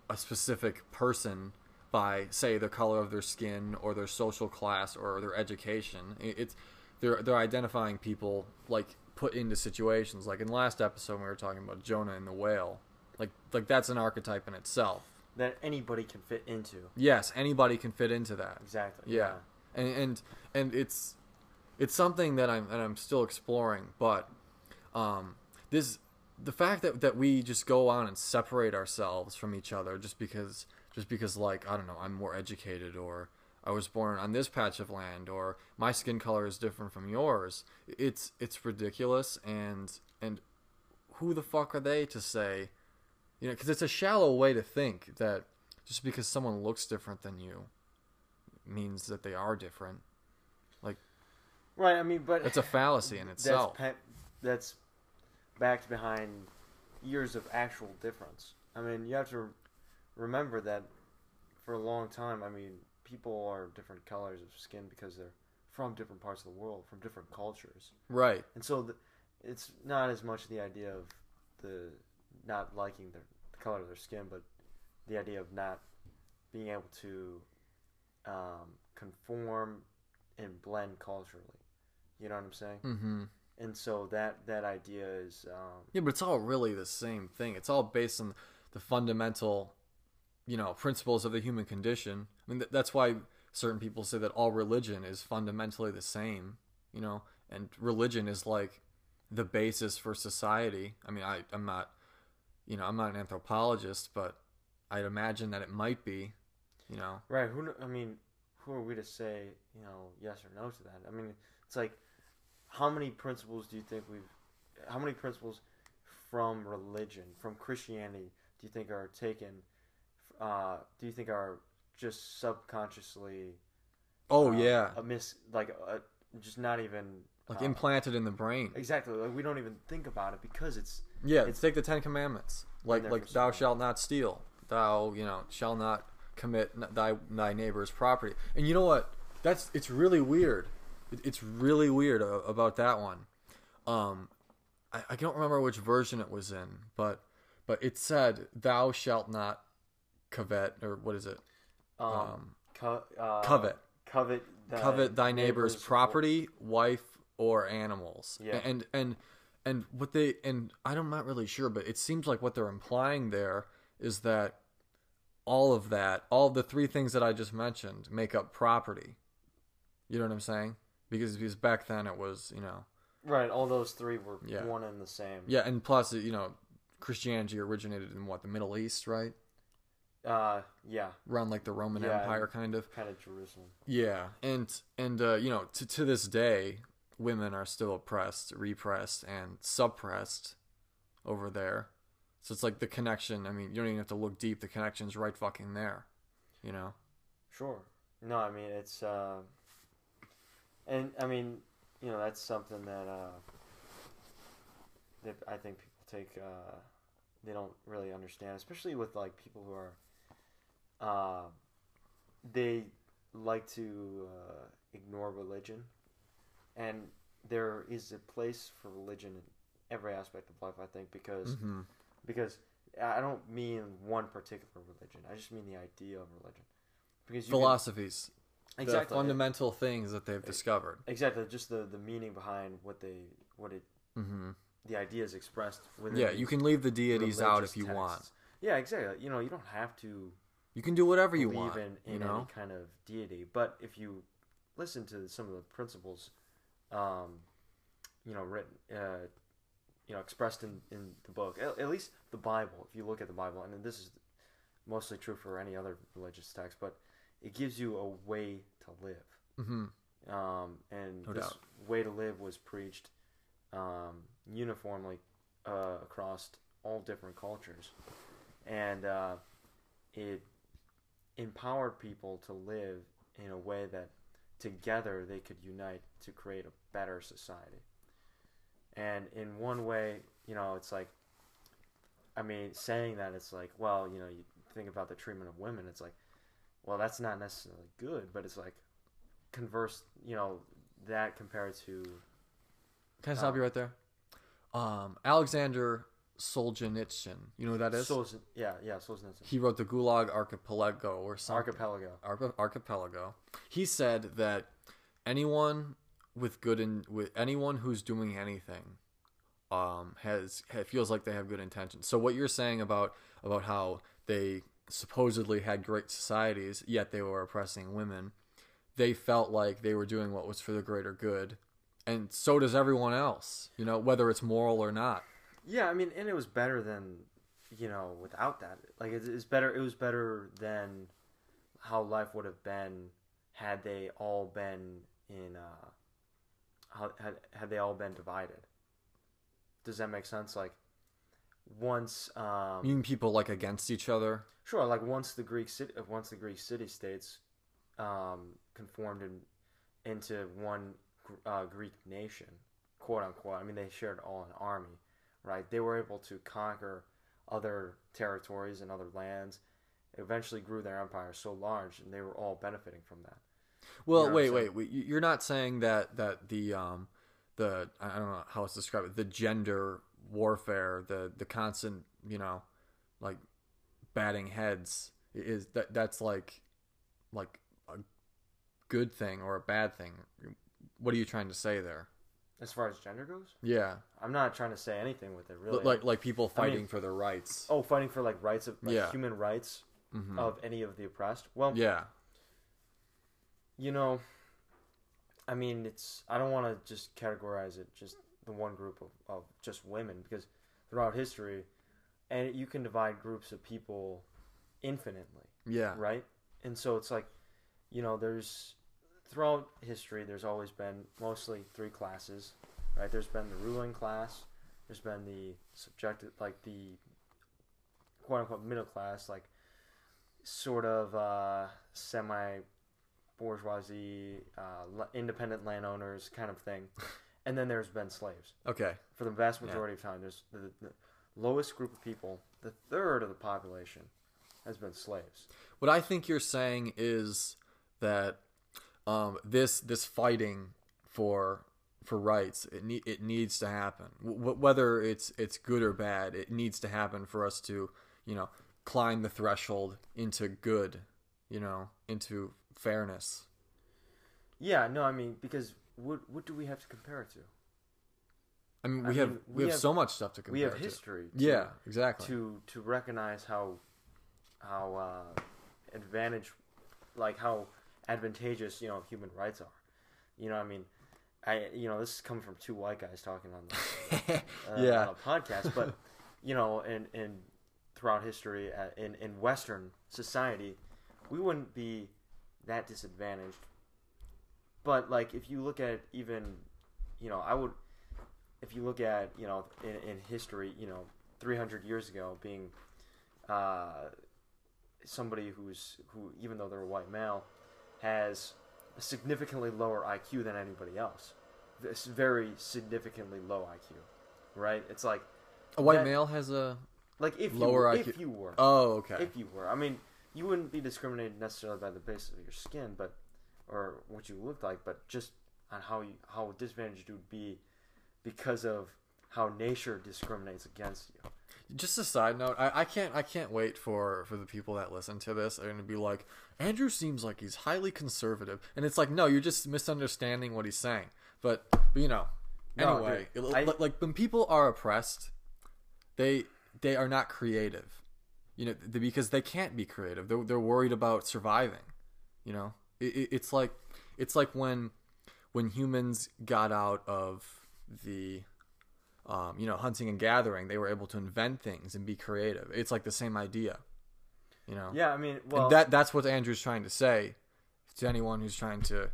a specific person by, say, the color of their skin or their social class or their education. It's they're they're identifying people like put into situations. Like in last episode, we were talking about Jonah and the whale. Like like that's an archetype in itself. That anybody can fit into. Yes, anybody can fit into that. Exactly. Yeah, and and and it's it's something that I'm that I'm still exploring. But um, this the fact that that we just go on and separate ourselves from each other just because just because like I don't know I'm more educated or I was born on this patch of land or my skin color is different from yours. It's it's ridiculous and and who the fuck are they to say you know because it's a shallow way to think that just because someone looks different than you means that they are different. Like right. I mean, but It's a fallacy in that's itself. pe- that's backed behind years of actual difference. I mean, you have to remember that for a long time. I mean, people are different colors of skin because they're from different parts of the world, from different cultures. Right. And so the, it's not as much the idea of the not liking the, the color of their skin, but the idea of not being able to um, conform and blend culturally. You know what I'm saying? Mm-hmm. And so that that idea is um, Yeah, but it's all really the same thing. It's all based on the fundamental, you know, principles of the human condition. I mean, th- that's why certain people say that all religion is fundamentally the same. You know, and religion is like the basis for society. I mean, I I'm not, you know, I'm not an anthropologist, but I'd imagine that it might be. You know. right. Who I mean, who are we to say you know yes or no to that? I mean, it's like how many principles do you think we've? How many principles from religion, from Christianity, do you think are taken? Uh, do you think are just subconsciously? Oh uh, yeah, a miss like uh just not even like uh, implanted in the brain. exactly like we don't even think about it because it's Yeah, It's- take the Ten Commandments. Like like thou shalt not steal. Thou you know shall not commit n- thy thy neighbor's property. And you know what? That's it's really weird. It, it's really weird about that one. Um, I, I don't remember which version it was in, but but it said thou shalt not covet or what is it? um, Um, co- uh, covet covet the covet thy neighbor's property, wife, or animals. Yeah. And and and what they and I'm not really sure, but it seems like what they're implying there is that all of that, all of the three things that I just mentioned, make up property. You know what I'm saying? Because because back then it was you know right all those three were Yeah. one and the same yeah, and plus you know Christianity originated in what the Middle East, right? uh yeah Around like the Roman Yeah. Empire, kind of. kind of Jerusalem Yeah, and and uh, you know, to to this day, women are still oppressed, repressed, and suppressed over there. So it's like the connection. I mean, you don't even have to look deep. The connection's right fucking there. You know. sure no I mean it's uh and I mean you know that's something that uh that I think people take uh they don't really understand especially with like people who are uh they like to uh, ignore religion and there is a place for religion in every aspect of life I think because Mm-hmm. because I don't mean one particular religion. I just mean the idea of religion. Because Philosophies, exactly fundamental things that they've discovered. exactly just the the meaning behind what they what it hmm the ideas expressed within Yeah, you can leave the deities out if you texts. want. Yeah, exactly. You know, you don't have to You can do whatever you want. in, in you know, any kind of deity, but if you listen to some of the principles, um, you know, written, uh, you know, expressed in, in the book, at, at least the Bible. If you look at the Bible, and this is mostly true for any other religious text, but it gives you a way to live. hmm um, and No this doubt. way to live was preached um, uniformly uh, across all different cultures, and uh, it empowered people to live in a way that together they could unite to create a better society. And in one way, you know, it's like, I mean, saying that it's like, well, you know, you think about the treatment of women, it's like, well, that's not necessarily good, but it's like, converse, you know, that compared to Can I stop you right there? Um, Alexander Solzhenitsyn. You know who that is? Solzhen- yeah, yeah, Solzhenitsyn. he wrote the Gulag Archipelago or something. Archipelago. Arch- archipelago. He said that anyone with good in with anyone who's doing anything um has ha, feels like they have good intentions. So what you're saying about about how they supposedly had great societies yet they were oppressing women, they felt like they were doing what was for the greater good. And so does everyone else, you know, whether it's moral or not. Yeah, I mean, and it was better than, you know, without that. Like it's, it's better. It was better than how life would have been had they all been in. Uh, how had had they all been divided? Does that make sense? Like once, um, You mean people like against each other? Sure, like once the Greek city, once the Greek city states um, conformed in, into one uh, Greek nation, quote unquote. I mean, they shared all an army, right? They were able to conquer other territories and other lands. Eventually, grew their empire so large, and they were all benefiting from that. Well, You know wait, wait, wait. You- You're not saying that that the um the I don't know how it's described. The gender warfare, the the constant, you know, like batting heads is that that's like like a good thing or a bad thing. What are you trying to say there? As far as gender goes, Yeah, I'm not trying to say anything with it, really. like like people I mean- fighting for their rights. oh, fighting for like rights of like Yeah. human rights Mhm. of any of the oppressed. Well, Yeah, You know, I mean, it's. I don't want to just categorize it just the one group of, of just women because throughout history, and you can divide groups of people infinitely, yeah, right? And so it's like, you know, there's throughout history, there's always been mostly three classes, right? There's been the ruling class, there's been the subjective, like the quote unquote middle class, like sort of uh, semi bourgeoisie, uh, independent landowners kind of thing. And then there's been slaves. Okay. For the vast Yeah. majority of time, there's the, the lowest group of people, the third of the population, has been slaves. What I think you're saying is that um, this this fighting for for rights it ne- it needs to happen. W- whether it's it's good or bad, it needs to happen for us to you know climb the threshold into good, you know, into fairness. Yeah, no, I mean because what what do we have to compare it to? I mean, we I have mean, we, have, have- so much stuff to compare. we have to. history. To, Yeah, exactly. To to recognize how how uh, advantage, like how advantageous you know human rights are. You know, I mean, I you know this is coming from two white guys talking on the <laughs> uh, Yeah. podcast, but you know, in in throughout history, uh, in in Western society, we wouldn't be that disadvantaged. But like, if you look at even, you know, I would, if you look at you know in, in history, you know, three hundred years ago, being uh, somebody who's who, even though they're a white male, has a significantly lower IQ than anybody else. This very significantly low IQ, right? It's like a white that- male has a like if Lower you, IQ. if you were oh okay if you were. I mean, you wouldn't be discriminated necessarily by the basis of your skin, but or what you looked like, but just on how you how disadvantaged you would be because of how nature discriminates against you. Just a side note, I, I can't I can't wait for for the people that listen to this are going to be like, Andrew seems like he's highly conservative, and it's like, no, you're just misunderstanding what he's saying. But, but you know, No, anyway, dude, I- like, like when people are oppressed, they they are not creative, you know, because they can't be creative. They're they're worried about surviving. You know, it, it, it's like it's like when when humans got out of the um, you know hunting and gathering, they were able to invent things and be creative. It's like the same idea. You know, Yeah, I mean, well, and that that's what Andrew's trying to say to anyone who's trying to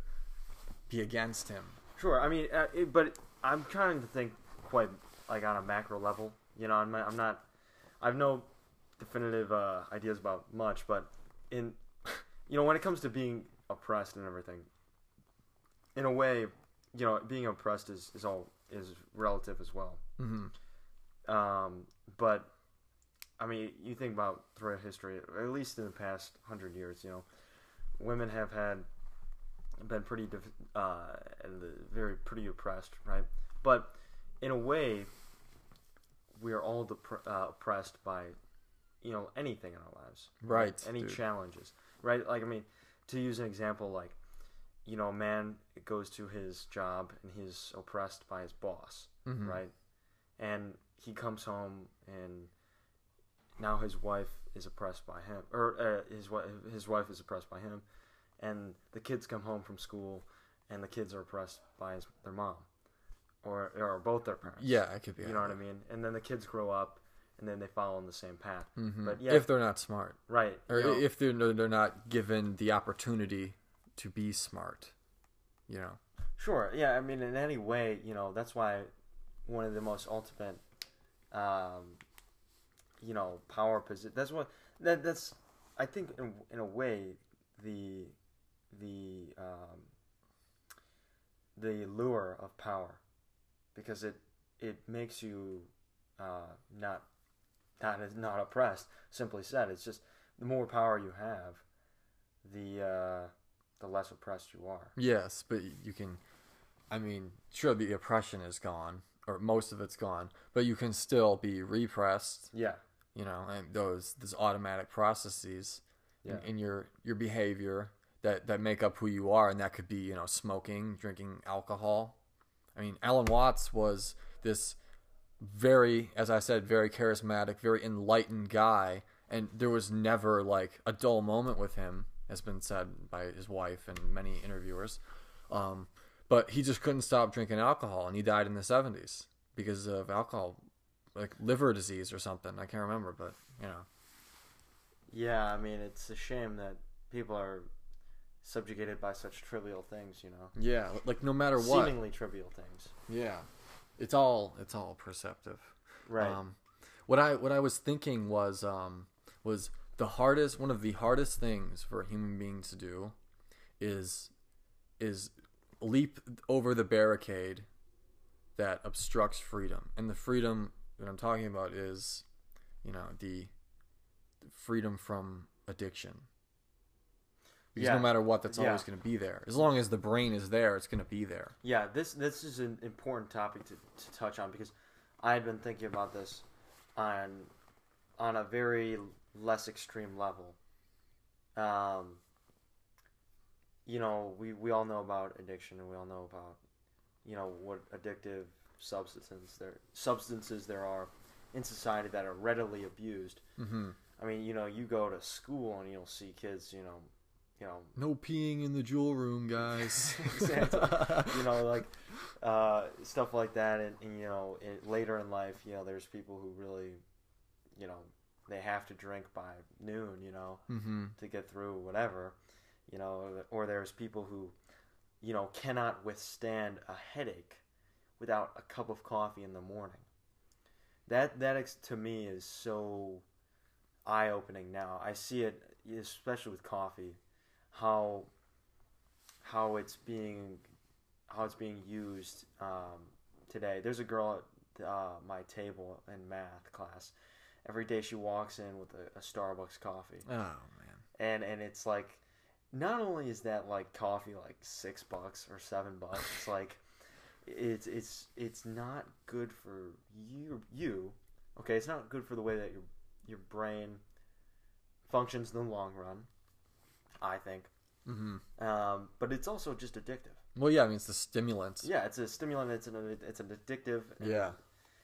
be against him. Sure. I mean, uh, it, but I'm trying to think quite like on a macro level. You know, I'm, I'm not. I have no definitive uh, ideas about much, but in <laughs> you know, when it comes to being oppressed and everything, in a way, you know, being oppressed is, is all is relative as well. hmm Um, but I mean, you think about throughout history, at least in the past hundred years, you know, women have had been pretty uh, and the- very pretty oppressed, right? But in a way, we are all depre- uh, oppressed by you know anything in our lives, Right, Any dude. challenges, right? Like I mean, to use an example, like you know, a man goes to his job and he's oppressed by his boss, Mhm. right? And he comes home and now his wife is oppressed by him, or uh, his wife his wife is oppressed by him, and the kids come home from school and the kids are oppressed by his, their mom, or or both their parents. Yeah, it could be. you know what I mean. And then the kids grow up and then they follow in the same path. hmm But yeah, if they're not smart, right, or you know, if they're they're not given the opportunity to be smart, you know. Sure. Yeah. I mean, in any way, you know, that's why one of the most ultimate, um, you know, power position. That's what that that's. I think in in a way, the the um, the lure of power, because it it makes you uh, not not not oppressed. Simply said, it's just the more power you have, the uh, the less oppressed you are. Yes, but you can. I mean, sure, the oppression is gone, or most of it's gone, but you can still be repressed. Yeah. You know, and those those automatic processes Yeah. in, in your your behavior that that make up who you are, and that could be you know smoking, drinking alcohol. I mean, Alan Watts was this very, as I said, very charismatic, very enlightened guy, and there was never like a dull moment with him, has been said by his wife and many interviewers. Um, but he just couldn't stop drinking alcohol, and he died in the seventies because of alcohol, like liver disease or something. I can't remember, but you know. Yeah, I mean, it's a shame that people are subjugated by such trivial things, you know. Yeah, like no matter what. Seemingly trivial things. Yeah, it's all it's all perceptive. Right. Um, what I what I was thinking was um, was the hardest one of the hardest things for a human being to do is is leap over the barricade that obstructs freedom. And the freedom that I'm talking about is, you know, the freedom from addiction. Because Yeah. no matter what, that's Yeah. always going to be there. As long as the brain is there, it's going to be there. yeah, this this is an important topic to, to touch on because I had been thinking about this on on a very less extreme level. Um, you know, we, we all know about addiction and we all know about, you know, what addictive substances there substances there are in society that are readily abused. Mm-hmm. I mean, you know, you go to school and you'll see kids, you know, you know, No peeing in the jewel room, <laughs> guys. Exactly. you know, <laughs> like uh, stuff like that, and, and you know, it, later in life, you know, there's people who really, you know, they have to drink by noon, you know, mm-hmm. to get through whatever, you know, or there's people who, you know, cannot withstand a headache without a cup of coffee in the morning. That that ex- to me is so eye opening now. I see it especially with coffee, how how it's being how it's being used um, today. There's a girl at uh, my table in math class. Every day she walks in with a, a Starbucks coffee, Oh man. and and it's like, not only is that like coffee like six bucks or seven bucks, it's like, it's it's it's not good for you you Okay, it's not good for the way that your your brain functions in the long run. I think, Mm-hmm. um, but it's also just addictive. Well, yeah, I mean it's the stimulants. Yeah, it's a stimulant. It's an it's an addictive. And, Yeah.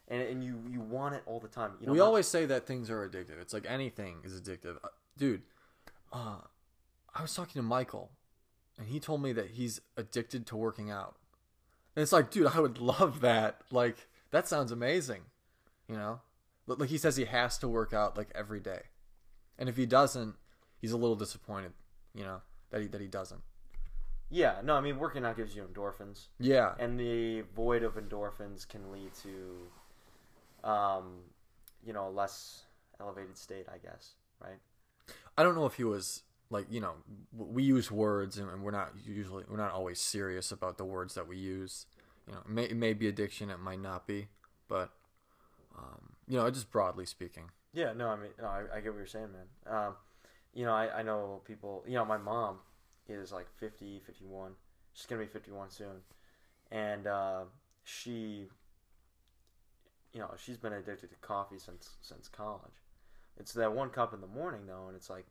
and, and you you want it all the time. You know, we not- always say that things are addictive. It's like anything is addictive, Uh, dude. Uh, I was talking to Michael, and he told me that he's addicted to working out. And it's like, dude, I would love that. Like, that sounds amazing. You know, like he says, he has to work out like every day, and if he doesn't, he's a little disappointed. You know that he that he doesn't. Yeah, no, I mean working out gives you endorphins. Yeah, and the void of endorphins can lead to um you know a less elevated state i guess right I don't know if he was like you know we use words and we're not usually we're not always serious about the words that we use. You know, it may, it may be addiction, it might not be, but um, you know, just broadly speaking. yeah no i mean no, I, I get what you're saying man um you know I, I know people you know my mom is like 50 51 she's gonna be 51 soon. And uh she you know she's been addicted to coffee since since college. It's that one cup in the morning though and it's like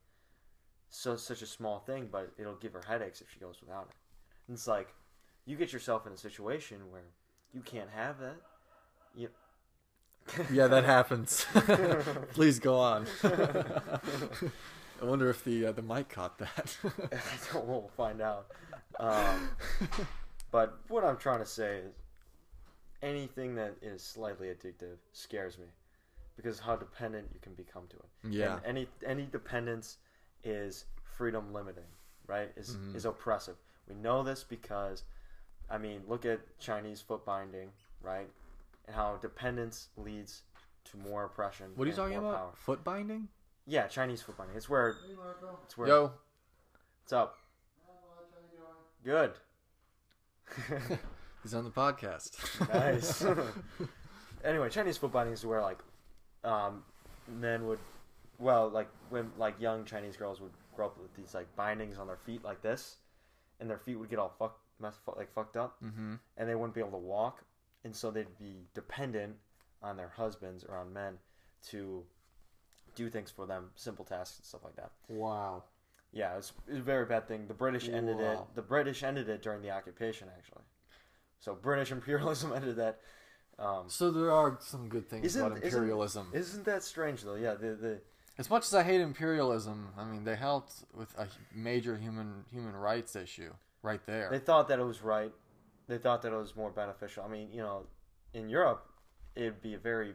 so such a small thing but it'll give her headaches if she goes without it. And it's like you get yourself in a situation where you can't have that you Yeah, that happens. <laughs> <laughs> Please go on. <laughs> I wonder if the uh, the mic caught that. <laughs> <laughs> I don't we'll find out um, but what i'm trying to say is anything that is slightly addictive scares me because how dependent you can become to it yeah, And any any dependence is freedom limiting, right? Is Mhm. is oppressive. We know this because, I mean, look at Chinese foot binding, right? And how dependence leads to more oppression. what are you talking about? Power. Foot binding? Yeah, Chinese foot binding. It's where it's where. Yo, What's up? Good. <laughs> he's on the podcast. nice. <laughs> anyway, Chinese foot binding is where like um, men would, well, like when like young Chinese girls would grow up with these like bindings on their feet like this, and their feet would get all fucked, mess, like fucked up, mm-hmm. and they wouldn't be able to walk, and so they'd be dependent on their husbands or on men to do things for them, simple tasks and stuff like that. Wow. Yeah, it's it was a very bad thing. The British ended it. The British ended it during the occupation, actually. So British <laughs> imperialism ended that. Um, So there are some good things Isn't- about isn't- imperialism. Isn't that strange though? Yeah, the the As much as I hate imperialism, I mean they helped with a major human human rights issue right there. they thought that it was right. They thought that it was more beneficial. I mean, you know, in Europe, it'd be a very,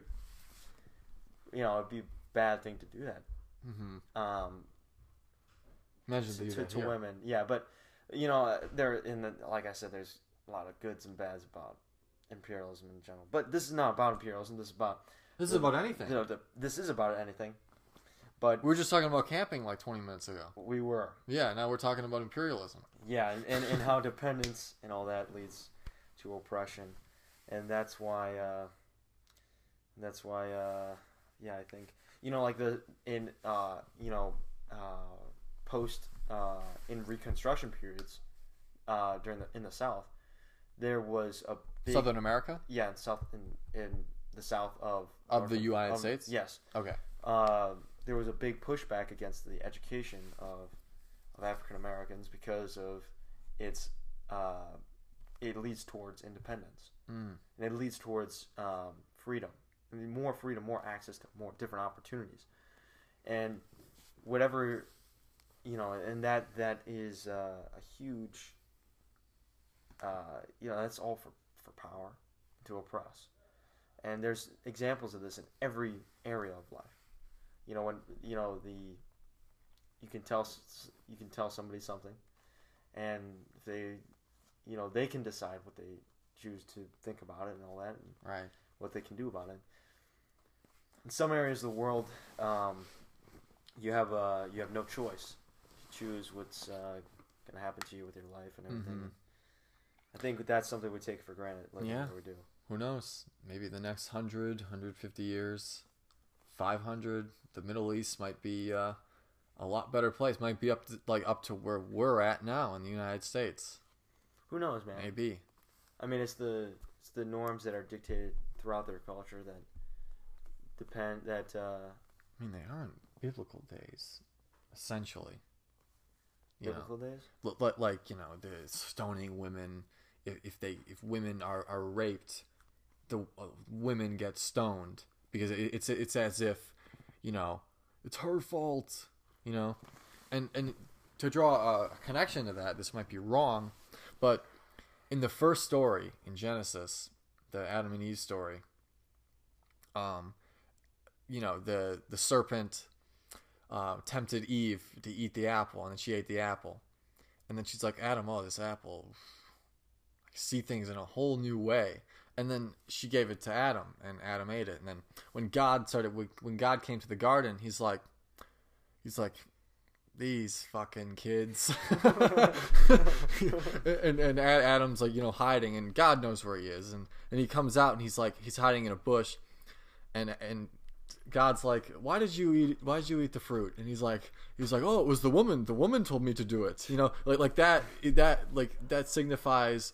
you know, it'd be bad thing to do that. mm-hmm. Um, Imagine to, to, to women, yeah, but you know, there in the like I said, there's a lot of goods and bads about imperialism in general. But this is not about imperialism. This is about This is about anything. you know, the, this is about anything. But We were just talking about camping like 20 minutes ago. we were, Yeah, now we're talking about imperialism. yeah, and, and, and how dependence and all that leads to oppression, and that's why, uh, that's why, uh, yeah, I think you know, like the in uh, you know, uh, post uh, in Reconstruction periods, uh, during the in the South, there was a big Southern America? yeah in South in in the South of Of the United of- States? Yes, Okay. uh, there was a big pushback against the education of of African Americans because of its uh, it leads towards independence Mm. and it leads towards um, freedom. More freedom, more access to more different opportunities, and whatever you know, and that that is uh, a huge. Uh, you know, that's all for for power to oppress, and there's examples of this in every area of life. You know, when you know the, you can tell you can tell somebody something, and they, you know, they can decide what they choose to think about it and all that, and Right. what they can do about it. In some areas of the world, um, you have uh, you have no choice. You choose what's uh, going to happen to you with your life and everything. Mhm. I think that's something we take for granted. Like, Yeah. we do. Who knows? Maybe the next 100, 150 years, 500, the Middle East might be uh, a lot better place. Might be up to, like up to where we're at now in the United States. Who knows, man? Maybe. I mean, it's the it's the norms that are dictated throughout their culture that depend that uh, I mean, they aren't biblical days, essentially. You know, biblical days. L- li- like you know, the stoning women. If, if they if women are, are raped, the uh, women get stoned because it, it's it's as if you know it's her fault. You know, and and to draw a connection to that, this might be wrong, but in the first story in Genesis, the Adam and Eve story, um, you know the the serpent uh, tempted Eve to eat the apple, and then she ate the apple, and then she's like, Adam, oh, this apple, I see things in a whole new way. And then she gave it to Adam, and Adam ate it. And then when God started, when God came to the garden, he's like, he's like, these fucking kids. <laughs> <laughs> and and Adam's like, you know, hiding, and God knows where he is. And and he comes out, and he's like, he's hiding in a bush, and and God's like, "Why did you eat? Why did you eat the fruit?" And he's like, he's like, "Oh, it was the woman. The woman told me to do it." You know, like like that. That like that signifies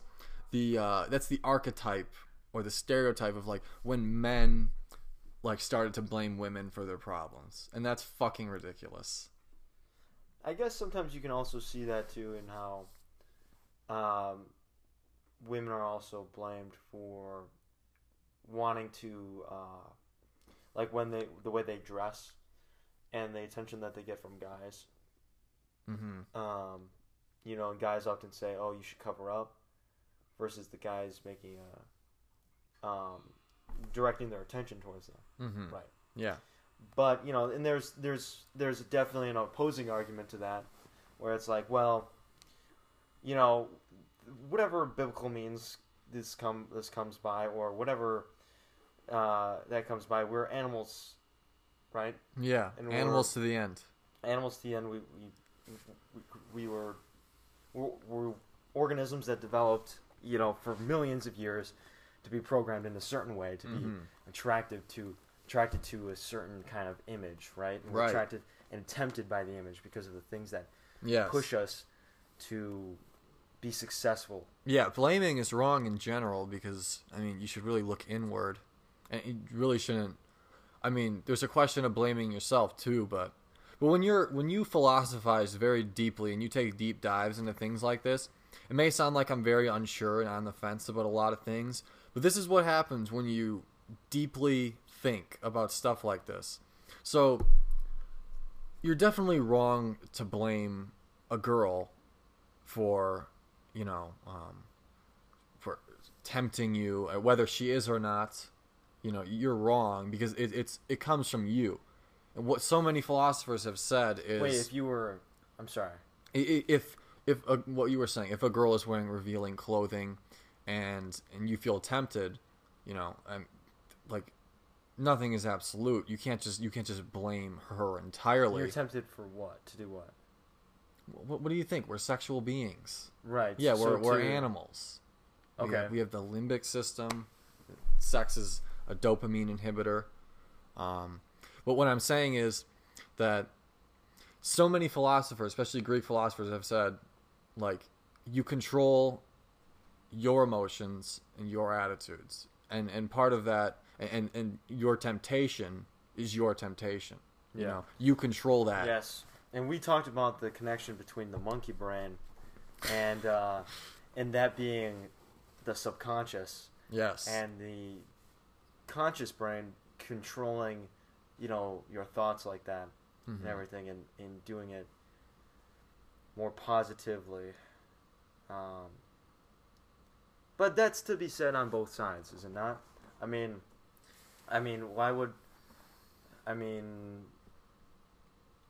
the uh, that's the archetype or the stereotype of like when men like started to blame women for their problems, and that's fucking ridiculous. I guess sometimes you can also see that too in how um, women are also blamed for wanting to. Uh, like when they the way they dress and the attention that they get from guys. Mm-hmm. Um, you know, and guys often say, "Oh, you should cover up," versus the guys making a um, directing their attention towards them. Mm-hmm. Right. Yeah. But you know, and there's there's there's definitely an opposing argument to that, where it's like, well, you know, whatever biblical means this come this comes by, or whatever uh, that comes by. We're animals, right? Yeah, And animals to the end. Animals to the end. We we, we, we were we're, we're organisms that developed, you know, for millions of years to be programmed in a certain way to be Mhm. attractive to attracted to a certain kind of image, right? And we're Right. attracted and tempted by the image because of the things that Yes. push us to be successful. Yeah, blaming is wrong in general because I mean you should really look inward, and you really shouldn't. I mean, there's a question of blaming yourself too, but but when you're when you philosophize very deeply and you take deep dives into things like this, it may sound like I'm very unsure and on the fence about a lot of things, but this is what happens when you deeply think about stuff like this. So you're definitely wrong to blame a girl for you know um, for tempting you uh, whether she is or not you know you're wrong because it, it's it comes from you and what so many philosophers have said is Wait, if you were, I'm sorry. if if a, what you were saying if a girl is wearing revealing clothing and and you feel tempted you know um, like nothing is absolute you can't just you can't just blame her entirely You're tempted for what? To do what? what, what do you think we're sexual beings Right. yeah so we're, we're animals We Okay. have, we have the limbic system. Sex is a dopamine inhibitor. Um, but what I'm saying is that so many philosophers, especially Greek philosophers, have said, like, you control your emotions and your attitudes, and and part of that, and and your temptation is your temptation. You Yeah. know, you control that. Yes, and we talked about the connection between the monkey brain and uh, and that being the subconscious Yes. and the conscious brain controlling, you know, your thoughts like that Mhm. and everything, and, and doing it more positively. Um, but that's to be said on both sides, is it not? I mean, I mean, why would, I mean,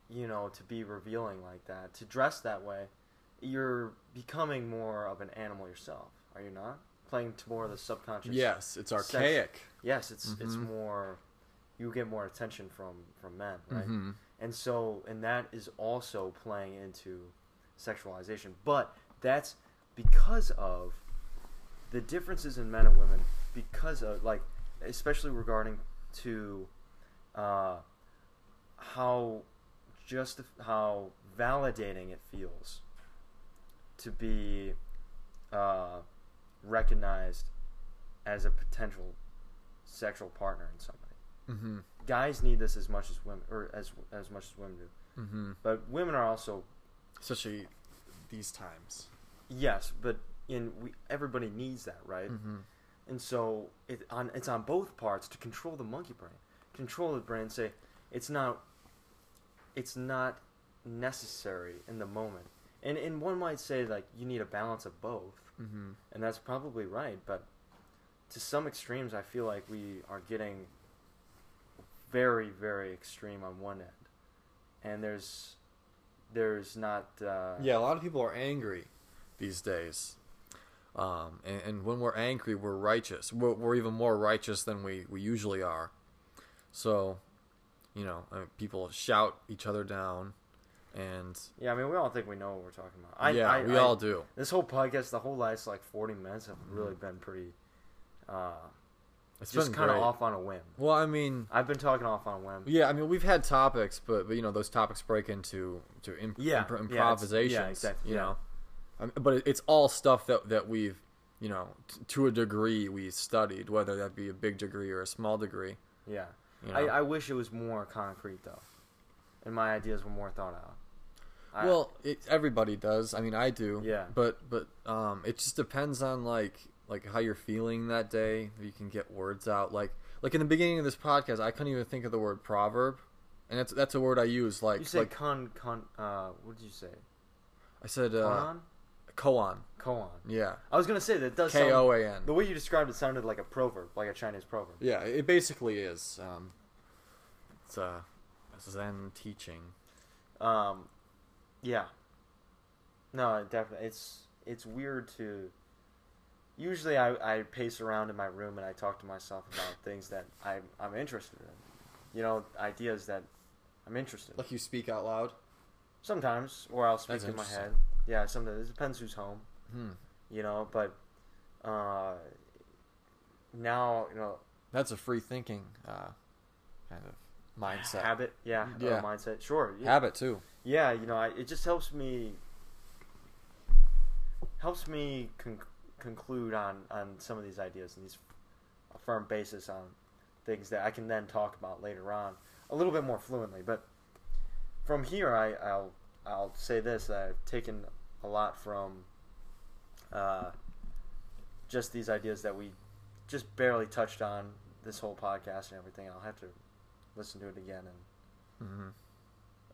you know, to be revealing like that, to dress that way, you're becoming more of an animal yourself, are you not? Playing to more of the subconscious. Yes, it's sex- archaic. Yes, it's it's Mhm. more. You get more attention from from men, right? Mhm. And so, and that is also playing into sexualization. But that's because of the differences in men and women, because of, like, especially regarding to uh, how just how validating it feels to be uh, recognized as a potential sexual partner in somebody. Mm-hmm. Guys need this as much as women, or as as much as women do. Mm-hmm. But women are also Especially these times. yes, but in we everybody needs that, right? Mm-hmm. And so it on it's on both parts to control the monkey brain, control the brain. Say it's not, it's not necessary in the moment. And and one might say like you need a balance of both, Mm-hmm. and that's probably right. But to some extremes, I feel like we are getting very very extreme on one end, and there's there's not uh, Yeah, a lot of people are angry these days. Um, and, and when we're angry, we're righteous. We're, we're even more righteous than we, we usually are. So, you know, I mean, people shout each other down, and yeah. I mean, we all think we know what we're talking about. I, yeah, I, we I- all do. This whole podcast, the whole last like forty minutes, have really been pretty, uh, It's just kind of off on a whim. Well, I mean, I've been talking off on a whim. yeah, I mean, we've had topics, but but you know, those topics break into to imp- Yeah, yeah, improvisations. yeah, exactly, You yeah. know, I but it's all stuff that that we've, you know, t- to a degree we studied, whether that be a big degree or a small degree. Yeah, You know? I, I wish it was more concrete though, and my ideas were more thought out. I- well, it, everybody does. I mean, I do. Yeah. But but um, it just depends on like like how you're feeling that day. If you can get words out. Like like in the beginning of this podcast, I couldn't even think of the word proverb, and that's that's a word I use. Like you say like con con. Uh, what did you say? I said uh? Koan. Koan. Yeah. I was gonna say that does K sound, O A N. The way you described it sounded like a proverb, like a Chinese proverb. Yeah, it basically is. Um, it's a Zen teaching. Um, yeah. No, it definitely. It's it's weird to. Usually, I, I pace around in my room and I talk to myself about <laughs> things that I I'm interested in. You know, ideas that I'm interested. in. Like you speak out loud. Sometimes, or I'll speak That's in my interesting. Yeah, sometimes it depends who's home. Hmm. You know, but uh, now you know That's a free thinking uh, kind of mindset. habit. Yeah, uh, mindset. Sure. Yeah. Habit too. yeah you know I, it just helps me helps me con- conclude on on some of these ideas and these a firm basis on things that I can then talk about later on a little bit more fluently but from here I, I'll I'll say this I've taken a lot from uh, just these ideas that we just barely touched on this whole podcast and everything I'll have to listen to it again and hmm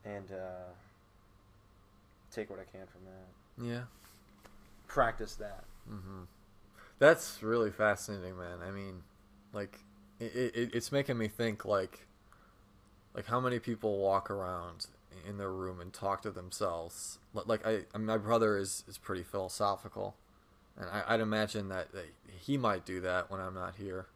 and uh, take what I can from that. Yeah. Practice that. hmm That's really fascinating, man. I mean, like, it, it, it's making me think, like, like how many people walk around in their room and talk to themselves. Like, I, my brother is is pretty philosophical, and I, I'd imagine that, that he might do that when I'm not here.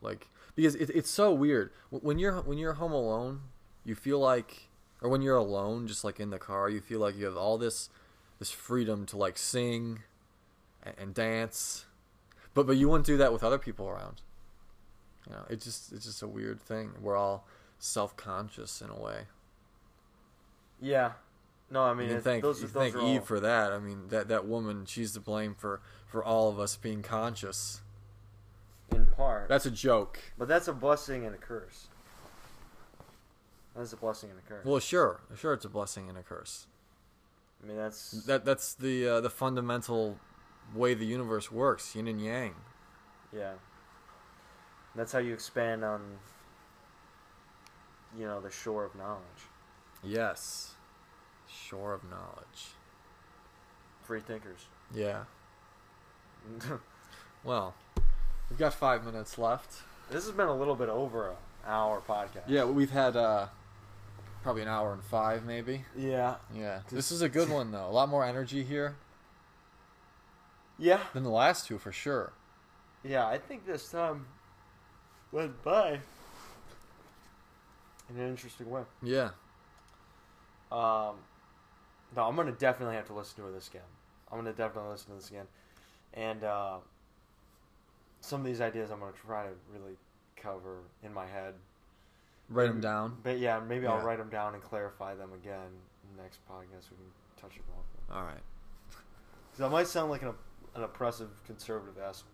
Like, because it, it's so weird when you're when you're home alone, you feel like, or when you're alone, just like in the car, you feel like you have all this this freedom to like sing and, and dance, but but you wouldn't do that with other people around. You know, it's just it's just a weird thing. We're all self conscious in a way. Yeah. No, I mean you thank those, you those thank Eve all, for that. I mean that that woman, she's to blame for for all of us being conscious. in part. That's a joke. but that's a blessing and a curse. That's a blessing and a curse. Well, sure, sure, it's a blessing and a curse. I mean that's That that's the uh, the fundamental way the universe works, yin and yang. yeah. That's how you expand on you know the shore of knowledge. Yes, shore of knowledge. Free thinkers. Yeah. <laughs> Well, we've got five minutes left. this has been a little bit over an hour podcast. Yeah, we've had uh, probably an hour and five, maybe. Yeah. Yeah, this is a good one though. A lot more energy here Yeah. than the last two for sure. Yeah, I think this time went by in an interesting way. Yeah. Um, no, I'm gonna definitely have to listen to this again. I'm gonna definitely listen to this again, and uh, some of these ideas I'm gonna try to really cover in my head. Write them down. But yeah, maybe I'll write them down and clarify them again in the next podcast. We can touch them off. All right. Because I might sound like an, an oppressive conservative ass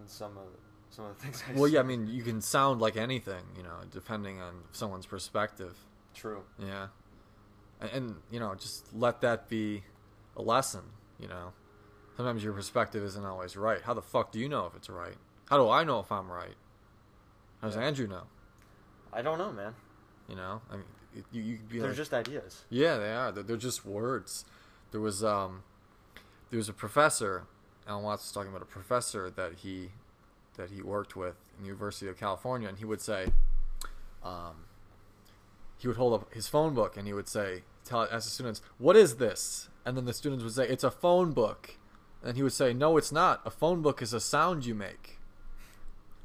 in some of some of the things I Well, yeah, I mean, you can sound like anything, you know, depending on someone's perspective. true. Yeah. And, and, you know, just let that be a lesson, you know. Sometimes your perspective isn't always right. How the fuck do you know if it's right? How do I know if I'm right? How does Yeah. Andrew know? I don't know, man. You know? I mean, it, you, They're like, just ideas. Yeah, they are. They're, they're just words. There was um, there was a professor. Alan Watts was talking about a professor that he that he worked with in the University of California, and he would say, um, he would hold up his phone book and he would say, tell ask the students, "What is this?" And then the students would say, "It's a phone book," and he would say, "No, it's not. A phone book is a sound you make.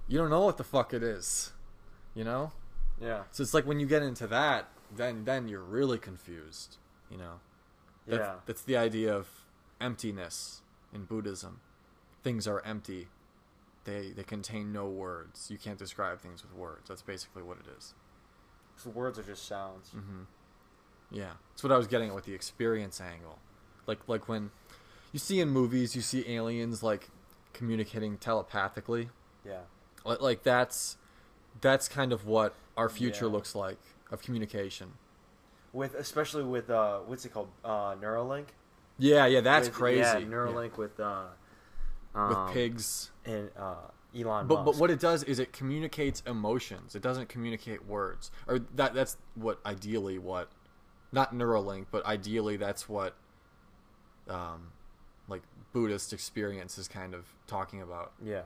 You don't know what the fuck it is, you know." Yeah. So it's like when you get into that, then then you're really confused. You know. That's, Yeah. That's the idea of emptiness in Buddhism. Things are empty. They they contain no words. You can't describe things with words. That's basically what it is. So words are just sounds. Mm-hmm. Yeah, that's what I was getting at with the experience angle. Like like when you see in movies, you see aliens like communicating telepathically. Yeah. Like, like that's that's kind of what our future Yeah. looks like of communication. With especially with uh, what's it called? Uh, Neuralink. Yeah, yeah, that's With- crazy. Yeah, Yeah. Neuralink with uh, with um, pigs. and uh, Elon But but what it does is it communicates emotions. It doesn't communicate words. Or that that's what ideally what not Neuralink, but ideally that's what um like Buddhist experience is kind of talking about Yeah.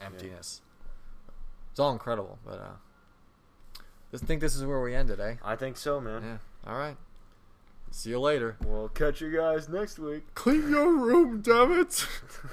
emptiness. It's all incredible, but uh I think this is where we ended, eh? I think so, man. Yeah. All right. See you later. We'll catch you guys next week. Clean your room, damn it. <laughs>